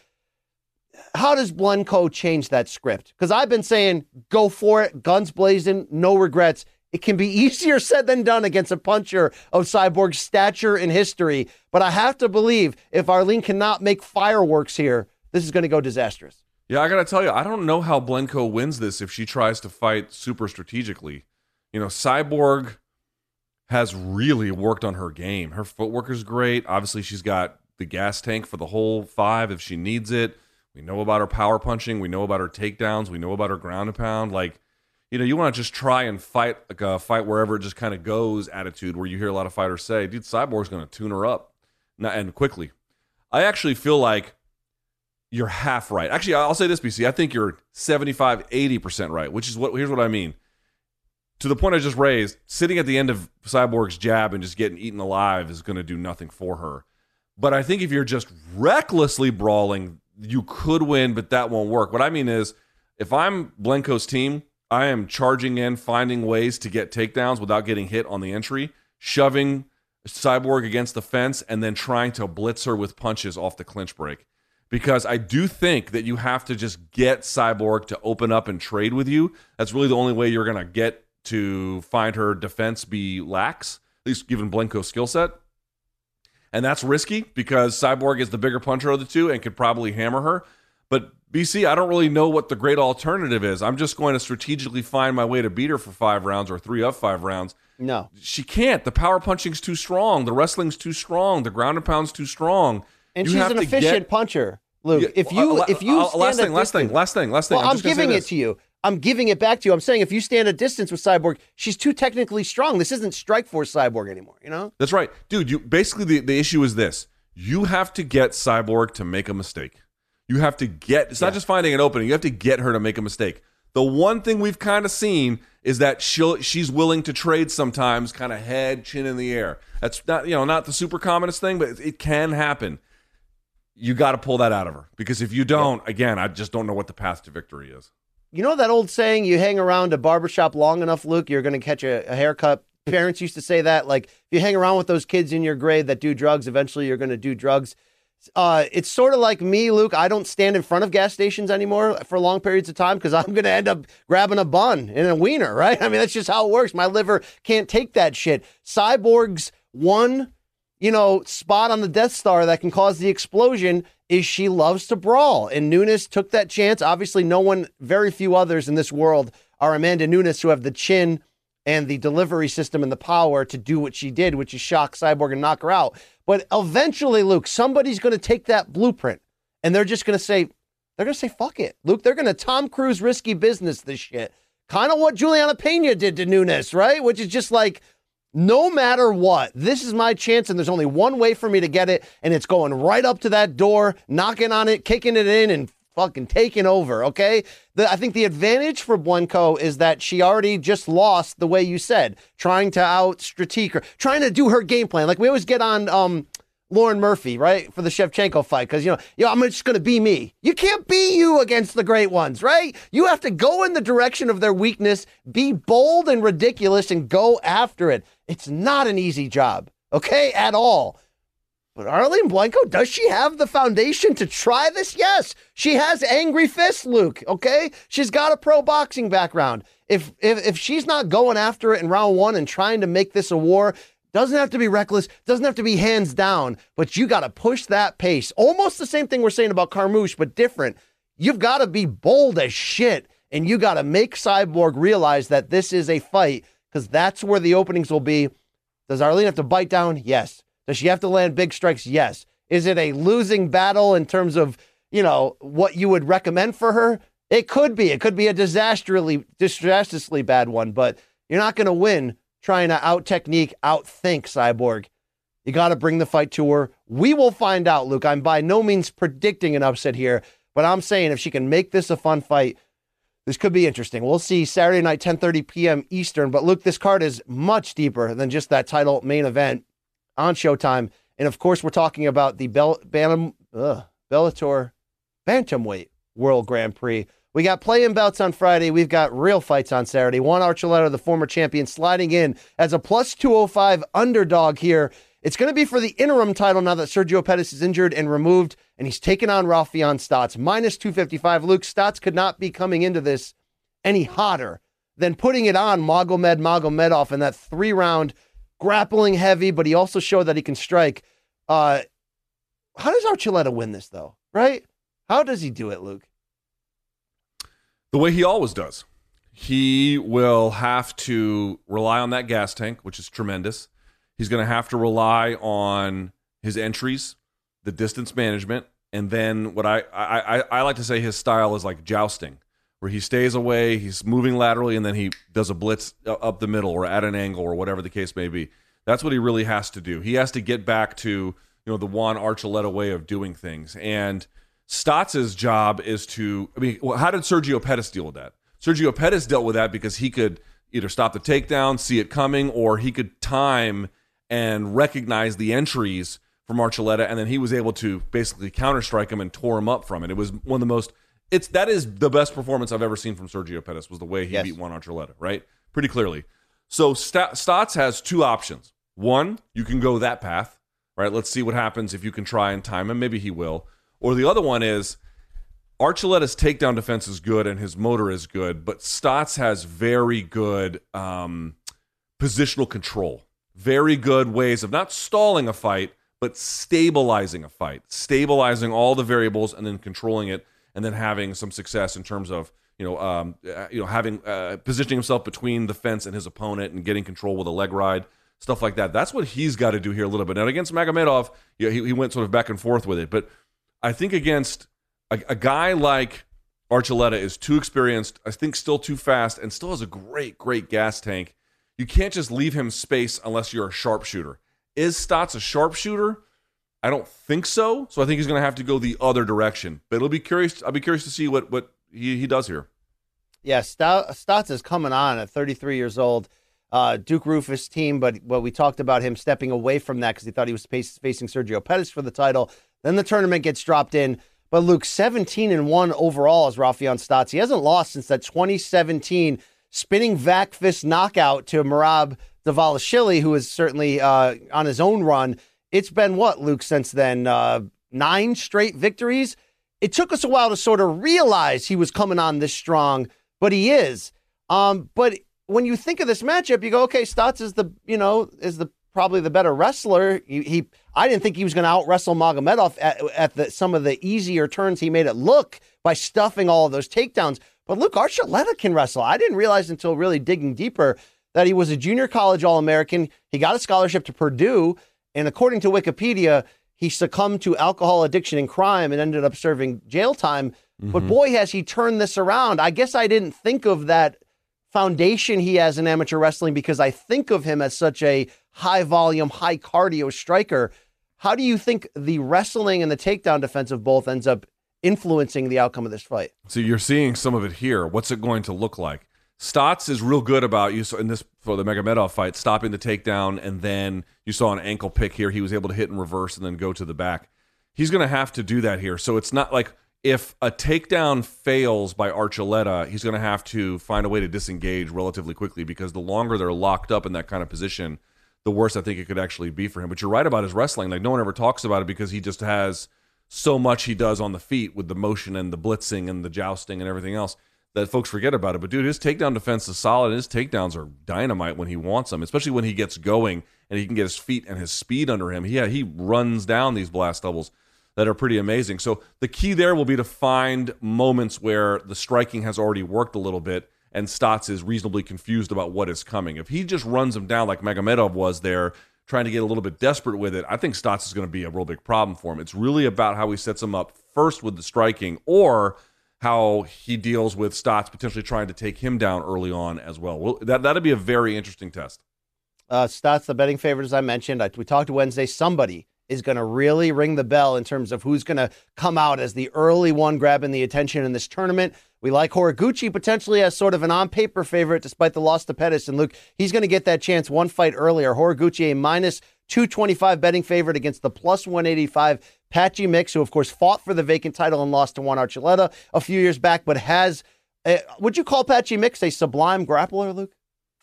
How does Blencowe change that script? Because I've been saying, go for it, guns blazing, no regrets. It can be easier said than done against a puncher of Cyborg's stature and history. But I have to believe if Arlene cannot make fireworks here, this is going to go disastrous. Yeah, I got to tell you, I don't know how Blencowe wins this if she tries to fight super strategically. You know, Cyborg has really worked on her game. Her footwork is great. Obviously, she's got the gas tank for the whole five if she needs it. We know about her power punching. We know about her takedowns. We know about her ground and pound. Like, you know, you want to just try and fight like a fight wherever it just kind of goes attitude where you hear a lot of fighters say, dude, Cyborg's going to tune her up and quickly. I actually feel like you're half right. Actually, I'll say this, BC. I think you're 75, 80% right, which is what, here's what I mean. To the point I just raised, sitting at the end of Cyborg's jab and just getting eaten alive is going to do nothing for her. But I think if you're just recklessly brawling, you could win, but that won't work. What I mean is, if I'm Blencowe's team, I am charging in, finding ways to get takedowns without getting hit on the entry, shoving Cyborg against the fence, and then trying to blitz her with punches off the clinch break. Because I do think that you have to just get Cyborg to open up and trade with you. That's really the only way you're going to get to find her defense be lax, at least given Blencowe's skill set. And that's risky because Cyborg is the bigger puncher of the two and could probably hammer her. But BC, I don't really know what the great alternative is. I'm just going to strategically find my way to beat her for five rounds or three of five rounds. No. She can't. The power punching's too strong. The wrestling's too strong. The ground and pound's too strong. And You she's an efficient get- puncher, Luke. Yeah, if you uh, if you uh, stand last thing, last thing, last thing, last thing. Well, I'm I'm, just gonna say giving it to you. I'm giving it back to you. I'm saying if you stand a distance with Cyborg, she's too technically strong. This isn't Strikeforce Cyborg anymore. You know. That's right, dude. You basically the, the issue is this: you have to get Cyborg to make a mistake. You have to get. It's not just finding an opening. You have to get her to make a mistake. The one thing we've kind of seen is that she'll she's willing to trade sometimes, kind of head chin in the air. That's not you know not the super commonest thing, but it, it can happen. You got to pull that out of her because if you don't, again, I just don't know what the path to victory is. You know that old saying: you hang around a barbershop long enough, Luke, you're going to catch a, a haircut. Parents used to say that. Like, if you hang around with those kids in your grade that do drugs, eventually you're going to do drugs. Uh, it's sort of like me, Luke. I don't stand in front of gas stations anymore for long periods of time because I'm going to end up grabbing a bun and a wiener, right? I mean, that's just how it works. My liver can't take that shit. Cyborg's one, you know, spot on the Death Star that can cause the explosion is she loves to brawl. And Nunes took that chance. Obviously, no one, very few others in this world are Amanda Nunes who have the chin and the delivery system and the power to do what she did, which is shock Cyborg and knock her out. But eventually, Luke, somebody's going to take that blueprint and they're just going to say, they're going to say, fuck it. Luke, they're going to Tom Cruise risky business this shit. Kind of what Juliana Pena did to Nunes, right? Which is just like, no matter what, this is my chance, and there's only one way for me to get it, and it's going right up to that door, knocking on it, kicking it in, and fucking taking over. Okay, the, I think the advantage for Blencowe is that she already just lost the way you said, trying to out strategic her, trying to do her game plan. Like we always get on um, Lauren Murphy, right, for the Shevchenko fight, because you know, yo, I'm just going to be me. You can't be you against the great ones, right? You have to go in the direction of their weakness, be bold and ridiculous, and go after it. It's not an easy job, okay, at all. But Arlene Blencowe, does she have the foundation to try this? Yes. She has angry fists, Luke. Okay. She's got a pro boxing background. If if if she's not going after it in round one and trying to make this a war, doesn't have to be reckless, doesn't have to be hands down, but you got to push that pace. Almost the same thing we're saying about Carmouche, but different. You've got to be bold as shit, and you got to make Cyborg realize that this is a fight because that's where the openings will be. Does Arlene have to bite down? Yes. Does she have to land big strikes? Yes. Is it a losing battle in terms of, you know, what you would recommend for her? It could be. It could be a disastrously, disastrously bad one, but you're not going to win trying to out technique, outthink Cyborg. You got to bring the fight to her. We will find out, Luke. I'm by no means predicting an upset here, but I'm saying if she can make this a fun fight, this could be interesting. We'll see Saturday night, 10:30 p.m. Eastern. But Luke, this card is much deeper than just that title main event on Showtime. And of course, we're talking about the Bell, Bantam, Bellator Bantamweight World Grand Prix. We got play-in bouts on Friday. We've got real fights on Saturday. Juan Archuleta, the former champion, sliding in as a plus 205 underdog here. It's going to be for the interim title now that Sergio Pettis is injured and removed, and he's taken on Raufeon Stotts. Minus 255. Luke Stotts could not be coming into this any hotter than putting it on Magomed Magomedov in that three round grappling heavy, but he also showed that he can strike. Uh, how does Archuleta win this, though? Right? How does he do it, Luke? The way he always does. He will have to rely on that gas tank, which is tremendous. He's going to have to rely on his entries, the distance management, and then what I, I, I, I like to say his style is like jousting, where he stays away, he's moving laterally, and then he does a blitz up the middle or at an angle or whatever the case may be. That's what he really has to do. He has to get back to you know the Juan Archuleta way of doing things. And Stotts' job is to. I mean, well, how did Sergio Pettis deal with that? Sergio Pettis dealt with that because he could either stop the takedown, see it coming, or he could time and recognize the entries from Archuleta, and then he was able to basically counter strike him and tore him up from it. It was one of the most. It's that is the best performance I've ever seen from Sergio Pettis. Was the way he Yes. beat Juan Archuleta, right? Pretty clearly. So St- Stotts has two options. One, you can go that path, right? Let's see what happens if you can try and time him. Maybe he will. Or the other one is Archuleta's takedown defense is good and his motor is good, but Stotts has very good um, positional control, very good ways of not stalling a fight, but stabilizing a fight, stabilizing all the variables and then controlling it. And then having some success in terms of you know um, uh, you know having uh, positioning himself between the fence and his opponent and getting control with a leg ride stuff like that. That's what he's got to do here a little bit. Now against Magomedov, yeah, he, he went sort of back and forth with it, but I think against a, a guy like Archuleta is too experienced. I think still too fast and still has a great, great gas tank. You can't just leave him space unless you're a sharpshooter. Is Stotts a sharpshooter? I don't think so. So I think he's going to have to go the other direction. But it'll be curious. I'll be curious to see what what he, he does here. Yeah, Stotts is coming on at 33 years old. Uh, Duke Roufus team, but well, we talked about him stepping away from that because he thought he was facing Sergio Pettis for the title. Then the tournament gets dropped in. But Luke, 17 and 1 overall as Raufeon Stotts. He hasn't lost since that 2017 spinning back fist knockout to Merab Dvalishvili, who is certainly uh, on his own run. It's been what, Luke, since then? Uh, nine straight victories. It took us a while to sort of realize he was coming on this strong, but he is. Um, but when you think of this matchup, you go, okay, Stotts is the, you know, is the probably the better wrestler. He, he I didn't think he was going to out wrestle Magomedov at, at the, some of the easier turns he made it look by stuffing all of those takedowns. But look, Archuleta can wrestle. I didn't realize until really digging deeper that he was a junior college All American. He got a scholarship to Purdue. And according to Wikipedia, he succumbed to alcohol addiction and crime and ended up serving jail time. Mm-hmm. But boy, has he turned this around. I guess I didn't think of that foundation he has in amateur wrestling because I think of him as such a high volume, high cardio striker. How do you think the wrestling and the takedown defense of both ends up influencing the outcome of this fight? So you're seeing some of it here. What's it going to look like? Stotts is real good about you in this for the Magomedov fight, stopping the takedown, and then you saw an ankle pick here. He was able to hit in reverse and then go to the back. He's going to have to do that here. So it's not like if a takedown fails by Archuleta, he's going to have to find a way to disengage relatively quickly because the longer they're locked up in that kind of position, the worse I think it could actually be for him. But you're right about his wrestling. Like no one ever talks about it because he just has so much he does on the feet with the motion and the blitzing and the jousting and everything else that folks forget about it. But dude, his takedown defense is solid. His takedowns are dynamite when he wants them, especially when he gets going and he can get his feet and his speed under him. Yeah, he runs down these blast doubles that are pretty amazing. So the key there will be to find moments where the striking has already worked a little bit and Stotts is reasonably confused about what is coming. If he just runs him down like Magomedov was there, trying to get a little bit desperate with it, I think Stotts is going to be a real big problem for him. It's really about how he sets him up first with the striking or how he deals with Stotts potentially trying to take him down early on as well. well that, that'd be a very interesting test. Uh, Stotts, the betting favorite, as I mentioned. I, we talked Wednesday. Somebody is going to really ring the bell in terms of who's going to come out as the early one grabbing the attention in this tournament. We like Horiguchi potentially as sort of an on paper favorite despite the loss to Pettis. And Luke, he's going to get that chance one fight earlier. Horiguchi, a minus 225 betting favorite against the plus 185 Patchy Mix, who of course fought for the vacant title and lost to Juan Archuleta a few years back, but has, a, would you call Patchy Mix a sublime grappler, Luke?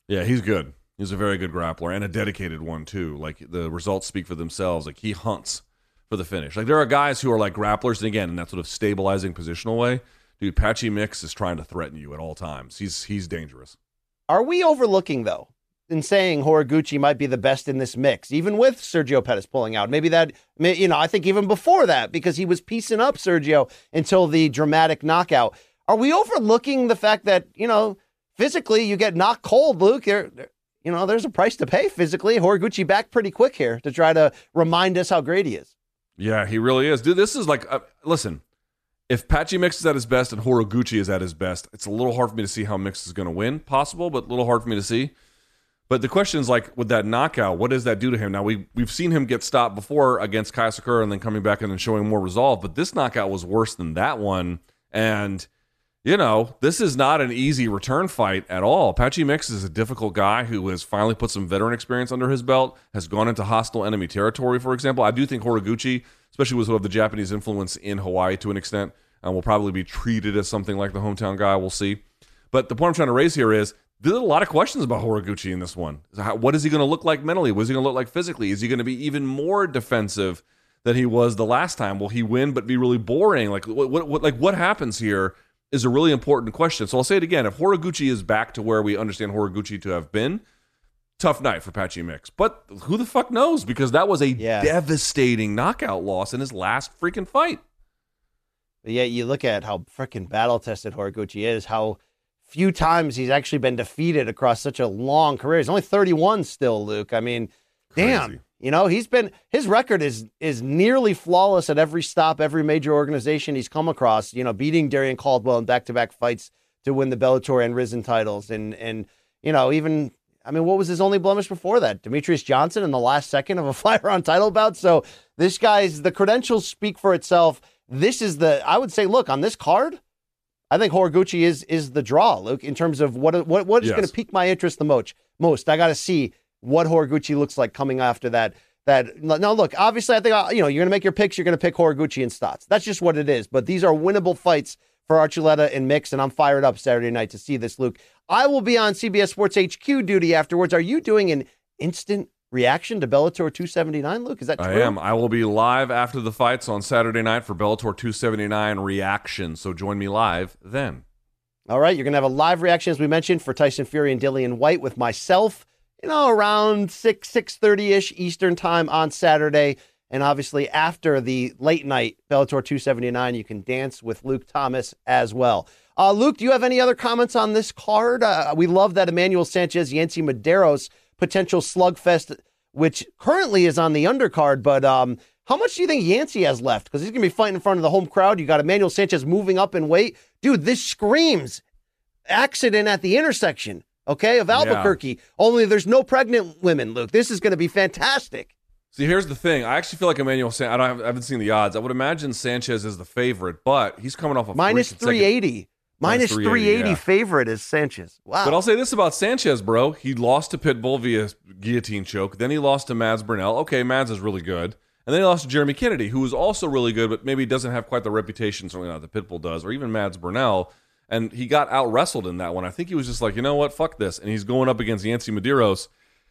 Yeah, he's good. He's a very good grappler and a dedicated one too. Like the results speak for themselves. Like he hunts for the finish. Like there are guys who are like grapplers, and again, in that sort of stabilizing positional way. Dude, Patchy Mix is trying to threaten you at all times. He's he's dangerous. Are we overlooking though in saying Horiguchi might be the best in this mix, even with Sergio Pettis pulling out? Maybe that you know I think even before that because he was piecing up Sergio until the dramatic knockout. Are we overlooking the fact that you know physically you get knocked cold, Luke? you know, there's a price to pay physically. Horiguchi back pretty quick here to try to remind us how great he is. Yeah, he really is. Dude, this is like, uh, listen, if Patchy Mix is at his best and Horiguchi is at his best, it's a little hard for me to see how Mix is going to win. Possible, but a little hard for me to see. But the question is like with that knockout, what does that do to him? Now we we've seen him get stopped before against Kai Asakura and then coming back and then showing more resolve, but this knockout was worse than that one. And you know, this is not an easy return fight at all. Patchy Mix is a difficult guy who has finally put some veteran experience under his belt, has gone into hostile enemy territory, for example. I do think Horiguchi, especially with sort of the Japanese influence in Hawaii to an extent, uh, will probably be treated as something like the hometown guy. We'll see. But the point I'm trying to raise here is there's a lot of questions about Horiguchi in this one. What is he going to look like mentally? What is he going to look like physically? Is he going to be even more defensive than he was the last time? Will he win but be really boring? Like what, what, what like what happens here? is a really important question. So I'll say it again. If Horiguchi is back to where we understand Horiguchi to have been, tough night for Patchy Mix. But who the fuck knows? Because that was a yeah. devastating knockout loss in his last freaking fight. But yet you look at how freaking battle tested Horiguchi is, how few times he's actually been defeated across such a long career. He's only 31 still, Luke. I mean, damn. You know, he's been his record is is nearly flawless at every stop, every major organization he's come across. You know, beating Darrion Caldwell in back to back fights to win the Bellator and Rizin titles, and and you know even I mean, what was his only blemish before that? Demetrious Johnson in the last second of a five round title bout. So this guy's the credentials speak for itself. This is the I would say, look on this card. I think Horiguchi is is the draw, Luke, in terms of what what what is Yes. going to pique my interest the most. Most I got to see what Horiguchi looks like coming after that. That now, look, obviously, I think uh, you know you're going to make your picks. You're going to pick Horiguchi and Stotts. That's just what it is. But these are winnable fights for Archuleta and Mix, and I'm fired up Saturday night to see this, Luke. I will be on CBS Sports HQ duty afterwards. Are you doing an instant reaction to Bellator 279, Luke? Is that true? I am. I will be live after the fights on Saturday night for Bellator 279 reaction. So join me live then. All right, you're going to have a live reaction, as we mentioned, for Tyson Fury and Dillian Whyte with myself, you know, around 6, 6.30ish Eastern time on Saturday. And obviously, after the late night Bellator 279, you can dance with Luke Thomas as well. Uh, Luke, do you have any other comments on this card? Uh, we love that Emmanuel Sanchez, Yancy Medeiros potential slugfest, which currently is on the undercard. But um, how much do you think Yancy has left? Because he's going to be fighting in front of the home crowd. You got Emmanuel Sanchez moving up in weight. Dude, this screams accident at the intersection, okay, of Albuquerque. Only there's no pregnant women, Luke. This is going to be fantastic. See, here's the thing. I actually feel like Emmanuel. San- I don't. Have, I haven't seen the odds. I would imagine Sanchez is the favorite, but he's coming off a Minus three consecutive- 380. Minus 380 yeah. favorite is Sanchez. Wow. But I'll say this about Sanchez, bro. He lost to Pitbull via guillotine choke. Then he lost to Mads Burnell. Okay, Mads is really good. And then he lost to Jeremy Kennedy, who was also really good, but maybe doesn't have quite the reputation, certainly not that Pitbull does, or even Mads Burnell. And he got out wrestled in that one. I think he was just like, you know what, fuck this. And he's going up against Yancy Medeiros,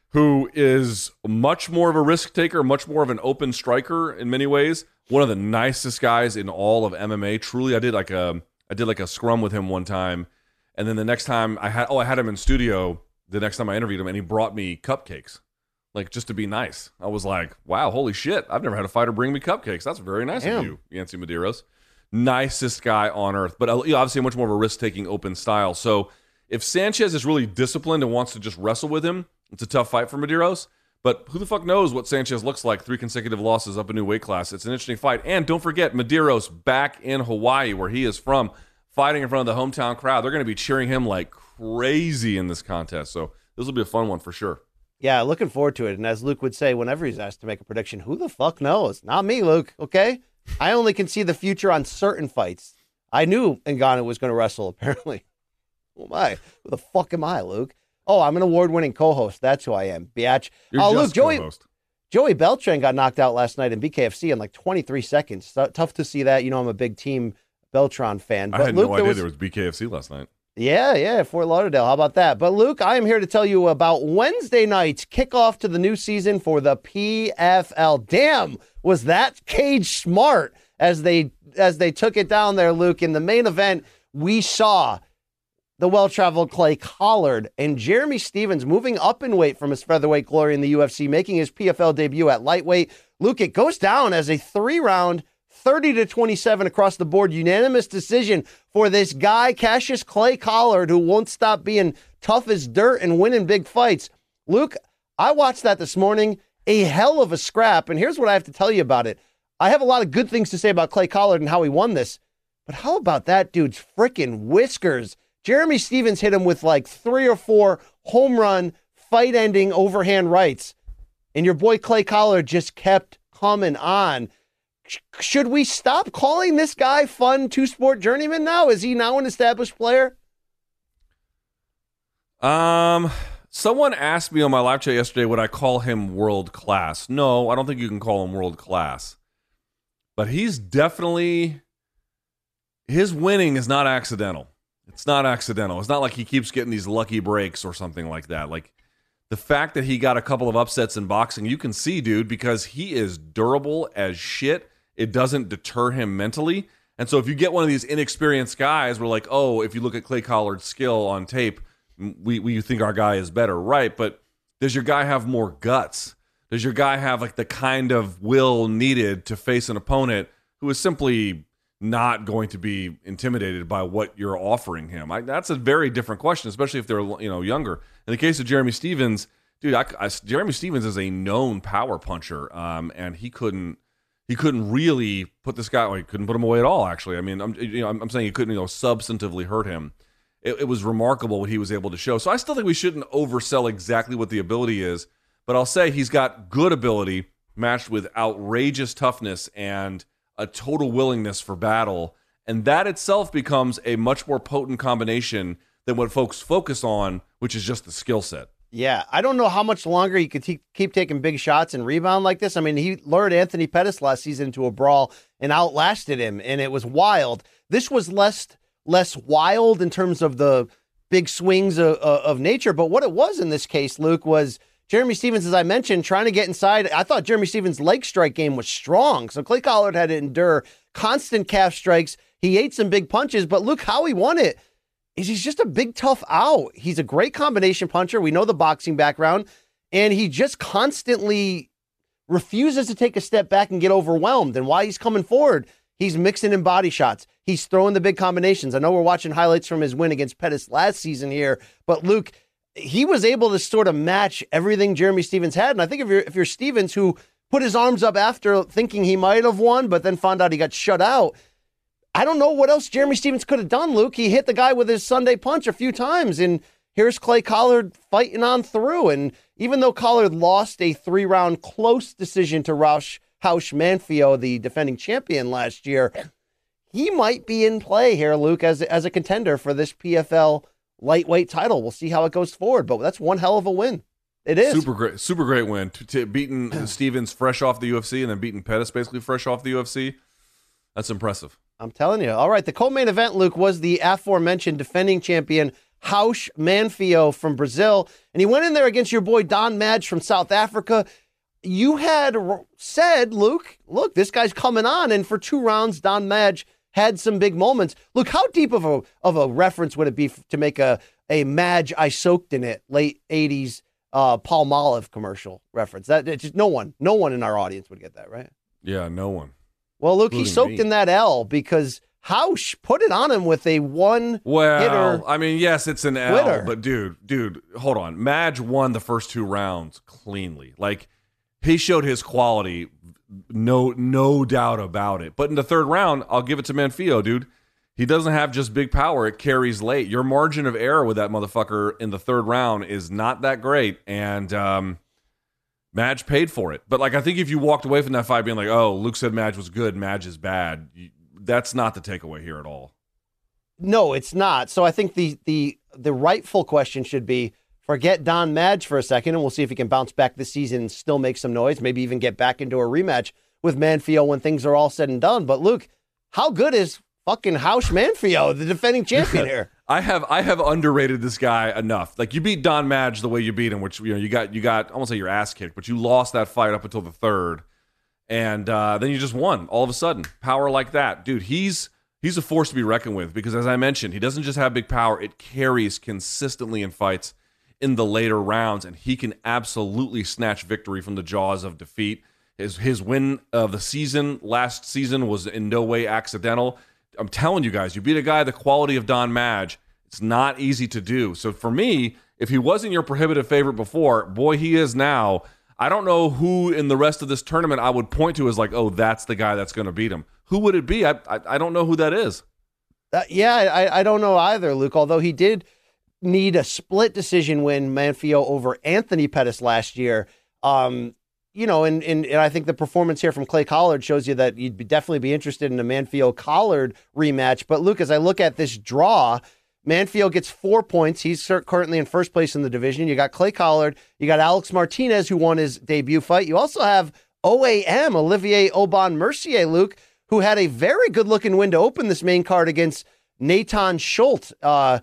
who is much more of a risk taker, much more of an open striker in many ways. One of the nicest guys in all of MMA. Truly, I did like a I did like a scrum with him one time, and then the next time I had oh I had him in studio the next time I interviewed him, and he brought me cupcakes, like just to be nice. I was like, wow, holy shit! I've never had a fighter bring me cupcakes. That's very nice Damn. of you, Yancy Medeiros. Nicest guy on earth, but uh, obviously much more of a risk taking open style. So if Sanchez is really disciplined and wants to just wrestle with him, it's a tough fight for Medeiros. But who the fuck knows what Sanchez looks like? Three consecutive losses up a new weight class. It's an interesting fight. And don't forget, Medeiros back in Hawaii, where he is from, fighting in front of the hometown crowd. They're going to be cheering him like crazy in this contest. So this will be a fun one for sure. Yeah, looking forward to it. And as Luke would say, whenever he's asked to make a prediction, who the fuck knows? Not me, Luke. Okay, I only can see the future on certain fights. I knew Ngannou was going to wrestle. Apparently, oh my, who the fuck am I, Luke? Oh, I'm an award-winning co-host. That's who I am, biatch. You're oh, Luke, Joey, co-host. Joey Beltran got knocked out last night in BKFC in like 23 seconds. So, tough to see that. You know, I'm a big team Beltran fan. I had Luke, no there idea was- there was BKFC last night. yeah, yeah, Fort Lauderdale. How about that? But Luke, I am here to tell you about Wednesday night's kickoff to the new season for the PFL. Damn, was that cage smart as they as they took it down there, Luke. In the main event, we saw the well-traveled Clay Collard and Jeremy Stephens moving up in weight from his featherweight glory in the UFC, making his PFL debut at lightweight. Luke, it goes down as a three-round 30 to 27 across the board unanimous decision for this guy Cassius Clay Collard who won't stop being tough as dirt and winning big fights. Luke, I watched that this morning, a hell of a scrap and here's what I have to tell you about it. I have a lot of good things to say about Clay Collard and how he won this. But how about that dude's freaking whiskers? Jeremy Stephens hit him with like 3 or 4 home run fight ending overhand rights. And your boy Clay Collard just kept coming on. Should we stop calling this guy fun two sport journeyman now? Is he now an established player? Um, someone asked me on my live chat yesterday, would I call him world class? No, I don't think you can call him world class. But he's definitely his winning is not accidental. It's not accidental. It's not like he keeps getting these lucky breaks or something like that. Like the fact that he got a couple of upsets in boxing, you can see, dude, because he is durable as shit. It doesn't deter him mentally. And so if you get one of these inexperienced guys, we're like, oh, if you look at Clay Collard's skill on tape, we we think our guy is better, right? But does your guy have more guts? Does your guy have like the kind of will needed to face an opponent who is simply not going to be intimidated by what you're offering him? I, that's a very different question, especially if they're you know younger. In the case of Jeremy Stephens, dude, I, I, Jeremy Stephens is a known power puncher, um, and he couldn't he couldn't really put this guy. Well, he couldn't put him away at all. Actually, I mean, I'm you know I'm, I'm saying he couldn't you know substantively hurt him. It, it was remarkable what he was able to show. So I still think we shouldn't oversell exactly what the ability is, but I'll say he's got good ability matched with outrageous toughness and a total willingness for battle. And that itself becomes a much more potent combination than what folks focus on, which is just the skill set. Yeah, I don't know how much longer he could keep taking big shots and rebound like this. I mean, he lured Anthony Pettis last season into a brawl and outlasted him, and it was wild. This was less less wild in terms of the big swings of, of nature, but what it was in this case, Luke, was Jeremy Stephens, as I mentioned, trying to get inside. I thought Jeremy Stephens' leg strike game was strong, so Clay Collard had to endure constant calf strikes. He ate some big punches, but look how he won it is he's just a big tough out. He's a great combination puncher. We know the boxing background, and he just constantly refuses to take a step back and get overwhelmed. And why he's coming forward, he's mixing in body shots. He's throwing the big combinations. I know we're watching highlights from his win against Pettis last season here, but Luke, he was able to sort of match everything Jeremy Stephens had. And I think if you're if you're Stephens who put his arms up after thinking he might have won, but then found out he got shut out I don't know what else Jeremy Stephens could have done, Luke. He hit the guy with his Sunday punch a few times, and here's Clay Collard fighting on through. And even though Collard lost a three round close decision to Roush Haush Manfio, the defending champion last year, he might be in play here, Luke, as, as a contender for this PFL lightweight title. We'll see how it goes forward, but that's one hell of a win. It is super great, super great win. To, to beating Stephens fresh off the UFC and then beating Pettis basically fresh off the UFC. That's impressive. I'm telling you. All right, the co-main event, Luke, was the aforementioned defending champion Haush Manfio from Brazil, and he went in there against your boy Don Madge from South Africa. You had said, Luke, look, this guy's coming on, and for two rounds, Don Madge had some big moments. Look, how deep of a of a reference would it be to make a a Madge I soaked in it late '80s uh, Palmolive commercial reference? That just no one, no one in our audience would get that, right? Yeah, no one. Well, Luke, he soaked me. in that L because Haush put it on him with a one well. I mean, yes, it's an L, but dude, dude, hold on. Madge won the first two rounds cleanly. Like he showed his quality, no, no doubt about it. But in the third round, I'll give it to Manfio, dude. He doesn't have just big power; it carries late. Your margin of error with that motherfucker in the third round is not that great, and um, Madge paid for it. But like I think if you walked away from that fight being like, "Oh, Luke said Madge was good, Madge is bad," that's not the takeaway here at all. No, it's not. So I think the the the rightful question should be forget Don Madge for a second, and we'll see if he can bounce back this season and still make some noise. Maybe even get back into a rematch with Manfio when things are all said and done. But Luke, how good is fucking Haush Manfio, the defending champion here? I have I have underrated this guy enough. Like you beat Don Madge the way you beat him, which you know you got you got won't say your ass kicked, but you lost that fight up until the third, and uh, then you just won all of a sudden. Power like that, dude. He's he's a force to be reckoned with because as I mentioned, he doesn't just have big power; it carries consistently in fights in the later rounds, and he can absolutely snatch victory from the jaws of defeat. His his win of the season last season was in no way accidental. I'm telling you guys, you beat a guy the quality of Don Madge. It's not easy to do. So for me, if he wasn't your prohibitive favorite before, boy, he is now. I don't know who in the rest of this tournament I would point to as like, oh, that's the guy that's going to beat him. Who would it be? I, I, I don't know who that is. Uh, yeah, I, I don't know either, Luke. Although he did need a split decision win Manfio over Anthony Pettis last year. Um, you know, and, and, and I think the performance here from Clay Collard shows you that you'd be definitely be interested in a Manfio Collard rematch. But Luke, as I look at this draw, Manfio gets four points. He's currently in first place in the division. You got Clay Collard. You got Alex Martinez, who won his debut fight. You also have OAM, Olivier Aubin Mercier, Luke, who had a very good looking win to open this main card against Nathan Schulte. Uh,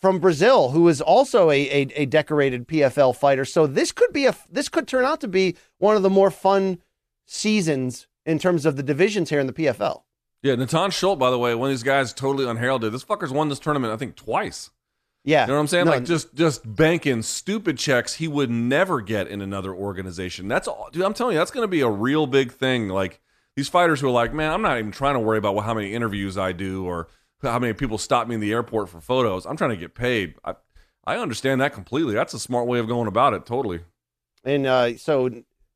from Brazil, who is also a, a, a, decorated PFL fighter. So this could be a this could turn out to be one of the more fun seasons in terms of the divisions here in the PFL. Yeah, Natan Schulte, by the way, one of these guys totally unheralded. This fucker's won this tournament, I think, twice. Yeah. You know what I'm saying? No, like just just banking stupid checks he would never get in another organization. That's all dude, I'm telling you, that's gonna be a real big thing. Like these fighters who are like, man, I'm not even trying to worry about how many interviews I do or how many people stop me in the airport for photos. I'm trying to get paid. I, I understand that completely. That's a smart way of going about it. Totally. And uh, so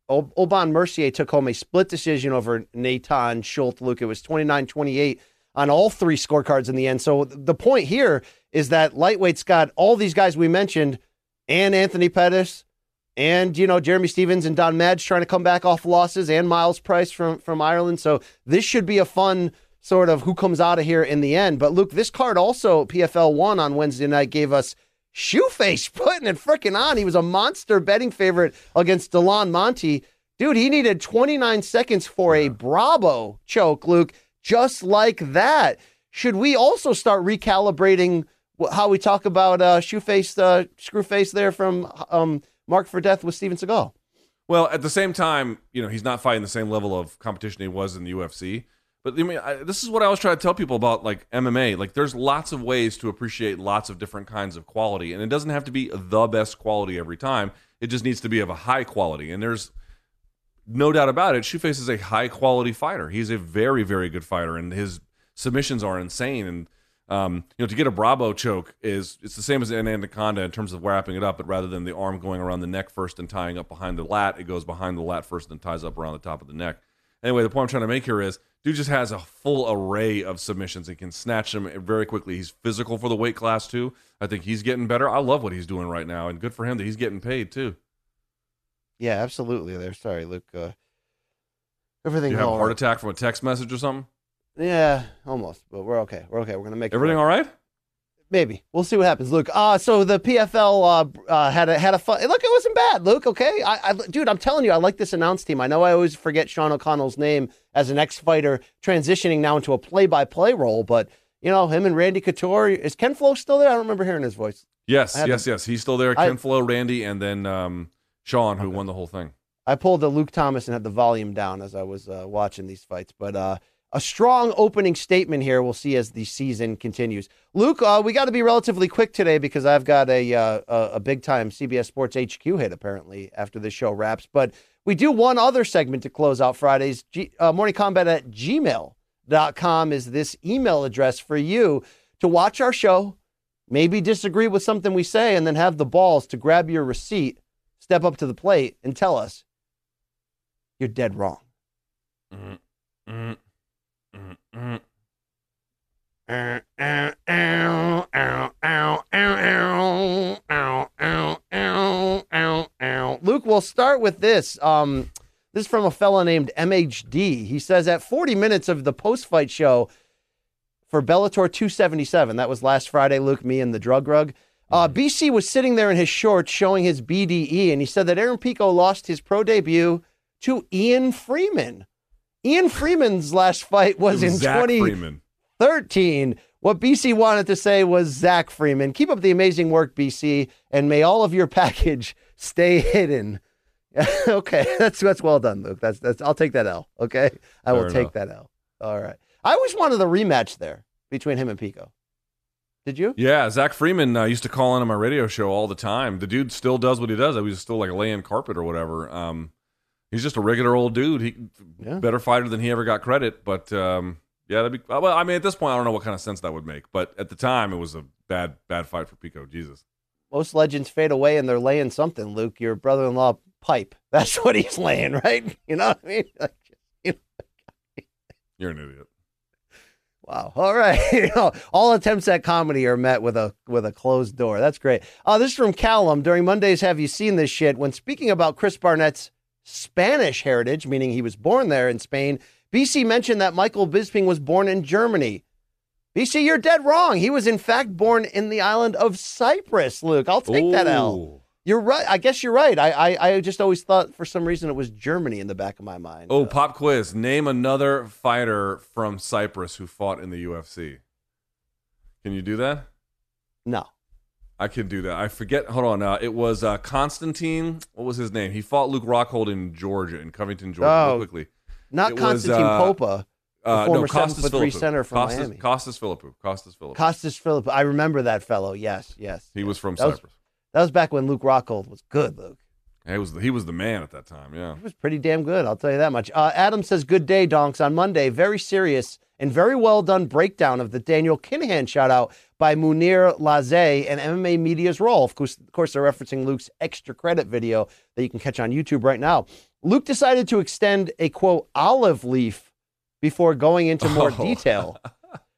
Aubin Mercier took home a split decision over Nathan Schultz. Luke, it was 29 28 on all three scorecards in the end. So the point here is that lightweight's got all these guys we mentioned and Anthony Pettis and, you know, Jeremy Stephens and Don Madge trying to come back off losses and Myles Price from, from Ireland. So this should be a fun sort of who comes out of here in the end. But Luke, this card also, PFL 1 on Wednesday night, gave us Shoeface putting it freaking on. He was a monster betting favorite against Delan Monte. Dude, he needed 29 seconds for a Bravo choke, Luke, just like that. Should we also start recalibrating how we talk about uh, Shoeface, uh, Screwface there from um, Marked for Death with Steven Seagal? Well, at the same time, you know, he's not fighting the same level of competition he was in the UFC. But I mean, I, this is what I was trying to tell people about like MMA. Like, there's lots of ways to appreciate lots of different kinds of quality, and it doesn't have to be the best quality every time. It just needs to be of a high quality. And there's no doubt about it. Shoeface is a high quality fighter. He's a very, very good fighter, and his submissions are insane. And um, you know, to get a Bravo choke is it's the same as an anaconda in terms of wrapping it up, but rather than the arm going around the neck first and tying up behind the lat, it goes behind the lat first and ties up around the top of the neck. Anyway, the point I'm trying to make here is dude just has a full array of submissions and can snatch them very quickly. He's physical for the weight class too. I think he's getting better. I love what he's doing right now, and good for him that he's getting paid too. Yeah, absolutely. There, sorry, Luke. Uh, everything. You have a heart attack from a text message or something? Yeah, almost, but we're okay. We're okay. We're gonna make it Everything all right? Maybe we'll see what happens, Luke. Uh so the PFL uh, uh had a had a fun. Look, it wasn't bad, Luke. Okay, I, I dude, I'm telling you, I like this announce team. I know I always forget Sean O'Connell's name as an ex fighter transitioning now into a play by play role, but you know him and Randy Couture. Is Ken Flo still there? I don't remember hearing his voice. Yes, yes, yes. He's still there. I- Ken Flo, Randy, and then um, Sean, who won the whole thing. I pulled the Luke Thomas and had the volume down as I was uh, watching these fights. But uh, a strong opening statement here. We'll see as the season continues. Luke, uh, we got to be relatively quick today because I've got a uh, a, big time CBS Sports HQ hit apparently after this show wraps. But we do one other segment to close out Fridays. G- uh, morning kombat at gmail.com is this email address for you to watch our show, maybe disagree with something we say, and then have the balls to grab your receipt, step up to the plate, and tell us you're dead wrong. Mm, mm, mm. Luke, we'll start with this. Um, this is from a fella named MHD. He says at 40 minutes of the post fight show for Bellator 277, that was last Friday, Luke, me and the drug rug. Uh, BC was sitting there in his shorts showing his BDE, and he said that Aaron Pico lost his pro debut to Ian Freeman. Ian Freeman's last fight was It in Zach 20, Freeman. What BC wanted to say was Zach Freeman. Keep up the amazing work, BC, and may all of your package stay hidden. okay, that's that's well done, Luke. That's that's I'll take that L. Okay, I will Fair take enough. that L. All right. I always wanted the rematch there between him and Pico. Did you? Yeah, Zach Freeman uh, used to call in on my radio show all the time. The dude still does what he does. He was still like laying carpet or whatever. Um, he's just a regular old dude. He Yeah. better fighter than he ever got credit. But um, yeah, that'd be well. I mean, at this point, I don't know what kind of sense that would make. But at the time, it was a bad, bad fight for Pico. Jesus. Most legends fade away and they're laying something, Luke. Your brother in law pipe. That's what he's laying, right? You know what I mean? Like, you know, You're an idiot. Wow. All right. You know, all attempts at comedy are met with a with a closed door. That's great. Uh, this is from Callum. During Mondays, have you seen this shit? When speaking about Chris Barnett's Spanish heritage, meaning he was born there in Spain, BC mentioned that Michael Bisping was born in Germany. BC, you're dead wrong. He was in fact born in the island of Cyprus. Luke, I'll take that L. You're right. I guess you're right. I, I I just always thought for some reason it was Germany in the back of my mind. Oh, Uh, pop quiz. Name another fighter from Cyprus who fought in the UFC. Can you do that? no. I can do that. I forget. Hold on. Uh, it was uh, Constantine. What was his name? He fought Luke Rockhold in Georgia, in Covington, Georgia. Oh, real quickly. Not It was, Constantine uh, Popa. Uh, former no, Costas 7'3" Philippou. center from Costas, Miami. Costas Philippou. Costas Philippou. Costas Philip. I remember that fellow. Yes, yes. he was from That was- Cyprus. That was back when Luke Rockhold was good, Luke. He was the, he was the man at that time. Yeah. It was pretty damn good, I'll tell you that much. Uh, Adam says, Good day, Donks. On Monday, very serious and very well done breakdown of the Daniel Kinahan shout out by Munir Lazez and MMA Media's role. Of course, of course, they're referencing Luke's extra credit video that you can catch on YouTube right now. Luke decided to extend a quote olive leaf before going into more Oh. detail.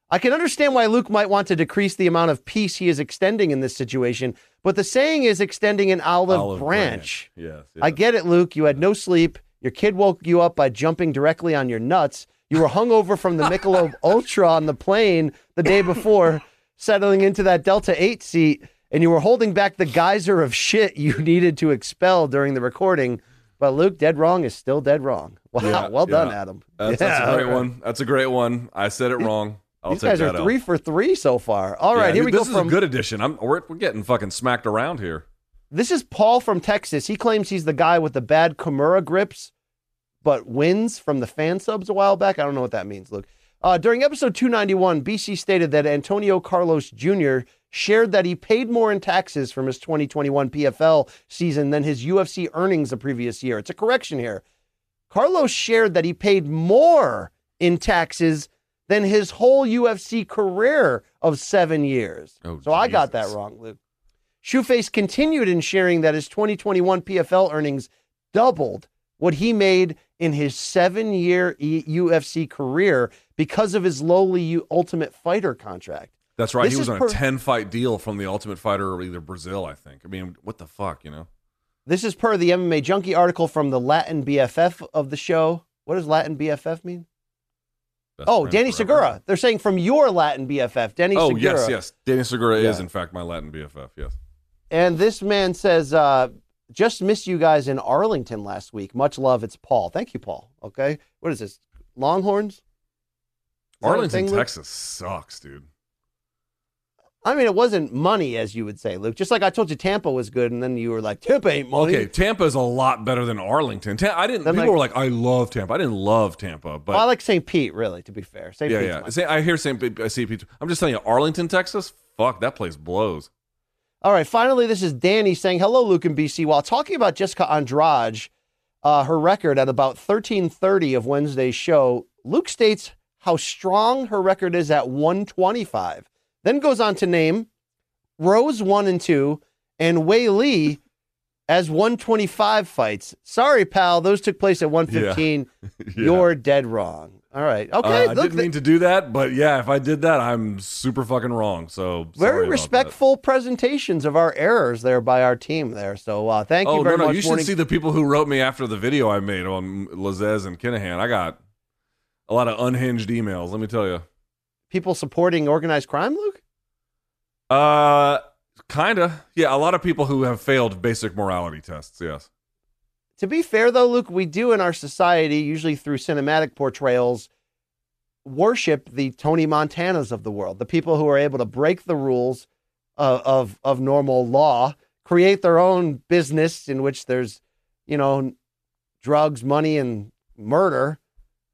I can understand why Luke might want to decrease the amount of peace he is extending in this situation, but the saying is extending an olive, Olive branch. Yes. I get it, Luke. You had no sleep. Your kid woke you up by jumping directly on your nuts. You were hungover from the Michelob Ultra on the plane the day before, settling into that Delta 8 seat, and you were holding back the geyser of shit you needed to expel during the recording. But Luke, dead wrong is still dead wrong. Wow, Yeah, well done, yeah. Adam. That's, Yeah, that's a great one. That's a great one. I said it wrong. I'll These take guys that are out. three for three so far. All right, here dude, we this go is from a good addition. I'm we're, we're getting fucking smacked around here. This is Paul from Texas. He claims he's the guy with the bad Kimura grips, but wins from the fan subs a while back. I don't know what that means, Luke. Uh, during episode 291, BC stated that Antonio Carlos Jr. shared that he paid more in taxes from his 2021 PFL season than his UFC earnings the previous year. It's a correction here. Carlos shared that he paid more in taxes than his whole UFC career of seven years. Oh, so I got that wrong, Luke. Shoeface continued in sharing that his 2021 PFL earnings doubled what he made in his seven year UFC career because of his lowly Ultimate Fighter contract. That's right. This he was on per- a 10 fight deal from the Ultimate Fighter or either Brazil, I think. I mean, what the fuck, you know? This is per the MMA Junkie article from the Latin BFF of the show. What does Latin BFF mean? Best Oh, Danny forever. Segura. They're saying from your Latin BFF, Danny Oh, Segura. yes, yes. Danny Segura is, in fact, my Latin BFF. Yes. And this man says, uh, just missed you guys in Arlington last week. Much love. It's Paul. Thank you, Paul. Okay. What is this? Longhorns? Is Arlington, thing, Texas sucks, dude. I mean, it wasn't money, as you would say, Luke. Just like I told you, Tampa was good, and then you were like, Tampa ain't money. Okay, Tampa's a lot better than Arlington. Ta- I didn't. Then, people like- were like, "I love Tampa." I didn't love Tampa, but well, I like St. Pete, really, to be fair. St. yeah, Pete's yeah. Say- I hear St. Pete- I see Pete. I'm just telling you, Arlington, Texas. Fuck, that place blows. All right, finally, this is Danny saying, Hello, Luke and BC. While talking about Jessica Andrade, uh, her record at about 1330 of Wednesday's show, Luke states how strong her record is at 125. Then goes on to name Rose 1 and 2 and Weili as 125 fights. Sorry, pal, those took place at 115. Yeah. You're dead wrong. All right. Uh, Okay. I didn't mean to do that, but yeah, if I did that, I'm super fucking wrong. So very respectful presentations of our errors there by our team there. So uh, thank That. you Oh very no, no! much. You should Morning- see the people who wrote me after the video I made on Lazez and Kinahan. I got a lot of unhinged emails. Let me tell you. people supporting organized crime, Luke? Uh, kinda. Yeah, a lot of people who have failed basic morality tests. Yes. To be fair, though, Luke, we do in our society, usually through cinematic portrayals, worship the Tony Montanas of the world, the people who are able to break the rules of, of, of normal law, create their own business in which there's, you know, drugs, money, and murder.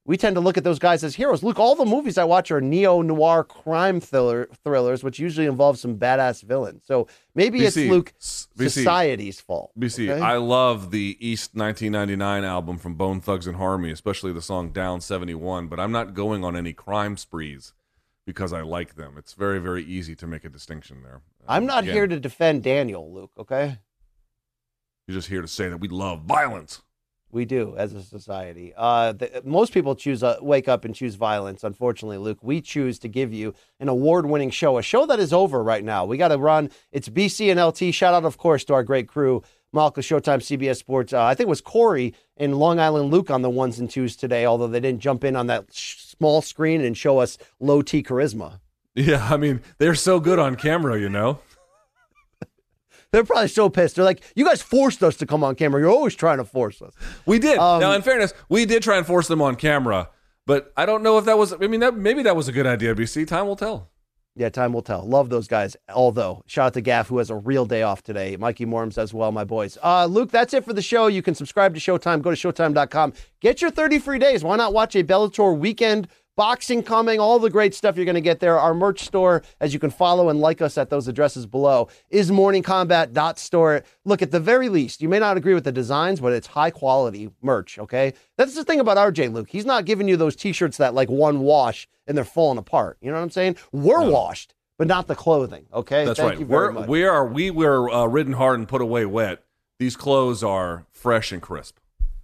We tend to look at those guys as heroes. Look, all the movies I watch are neo noir crime thriller, thrillers, which usually involve some badass villains. So maybe it's Luke BC. society's fault. BC, okay? I love the East 1999 album from Bone Thugs-n-Harmony, especially the song Down 71, but I'm not going on any crime sprees because I like them. It's very, very easy to make a distinction there. I'm not again, here to defend Daniel, Luke, okay? You're just here to say that we love violence. We do as a society. Uh, the, most people choose uh, wake up and choose violence. Unfortunately, Luke, we choose to give you an award-winning show, a show that is over right now. We got to run. It's BC and LT. Shout out, of course, to our great crew, Malka Showtime, CBS Sports. Uh, I think it was Corey and Long Island Luke on the ones and twos today, although they didn't jump in on that sh- small screen and show us low T charisma. Yeah, I mean, they're so good on camera, you know? They're probably so pissed. They're like, "You guys forced us to come on camera. You're always trying to force us." We did. Um, now, in fairness, we did try and force them on camera, but I don't know if that was, I mean, that maybe that was a good idea, BC. Time will tell. Yeah, time will tell. Love those guys. Although, shout out to Gaff, who has a real day off today. Mikey Morms as well, my boys. Uh, Luke, that's it for the show. You can subscribe to Showtime. Go to Showtime.com. Get your 30 free days. Why not watch a Bellator weekend boxing coming, all the great stuff you're going to get there. Our merch store, as you can follow and like us at those addresses below, is morningkombat.store. Look, at the very least, you may not agree with the designs, but it's high quality merch, okay? That's the thing about RJ Luke. He's not giving you those t shirts that like one wash and they're falling apart. You know what I'm saying? We're washed, but not the clothing, okay? That's Thank right. you very We're much. we are we were uh, ridden hard and put away wet. These clothes are fresh and crisp.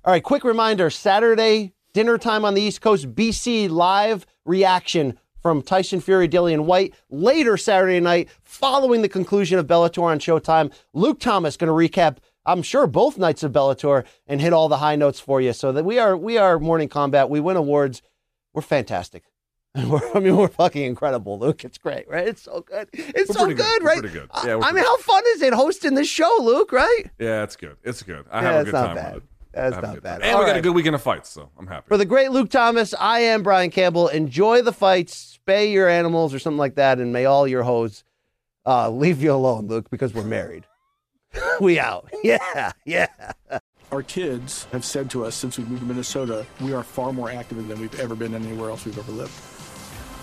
All right, quick reminder Saturday, dinner time on the East Coast, BC live reaction from Tyson Fury, Dillian Whyte. Later Saturday night, following the conclusion of Bellator on Showtime, Luke Thomas going to recap. I'm sure both nights of Bellator and hit all the high notes for you. So that we are we are Morning Kombat. We win awards. We're fantastic. We're, I mean, we're fucking incredible, Luke. It's great, right? It's so good. It's We're so good. good, right? pretty good. I- Yeah, we're I mean, pretty how fun is it hosting this show, Luke? Right? Yeah, it's good. It's good. I Yeah, have a good time bad. with it. That's I have a not bad. And All we got right. a good weekend of fights, so I'm happy. For the great Luke Thomas, I am Brian Campbell. Enjoy the fights, spay your animals or something like that, and may all your hoes uh, leave you alone, Luke, because we're married. we out. Yeah, yeah. Our kids have said to us since we moved to Minnesota, we are far more active than we've ever been anywhere else we've ever lived.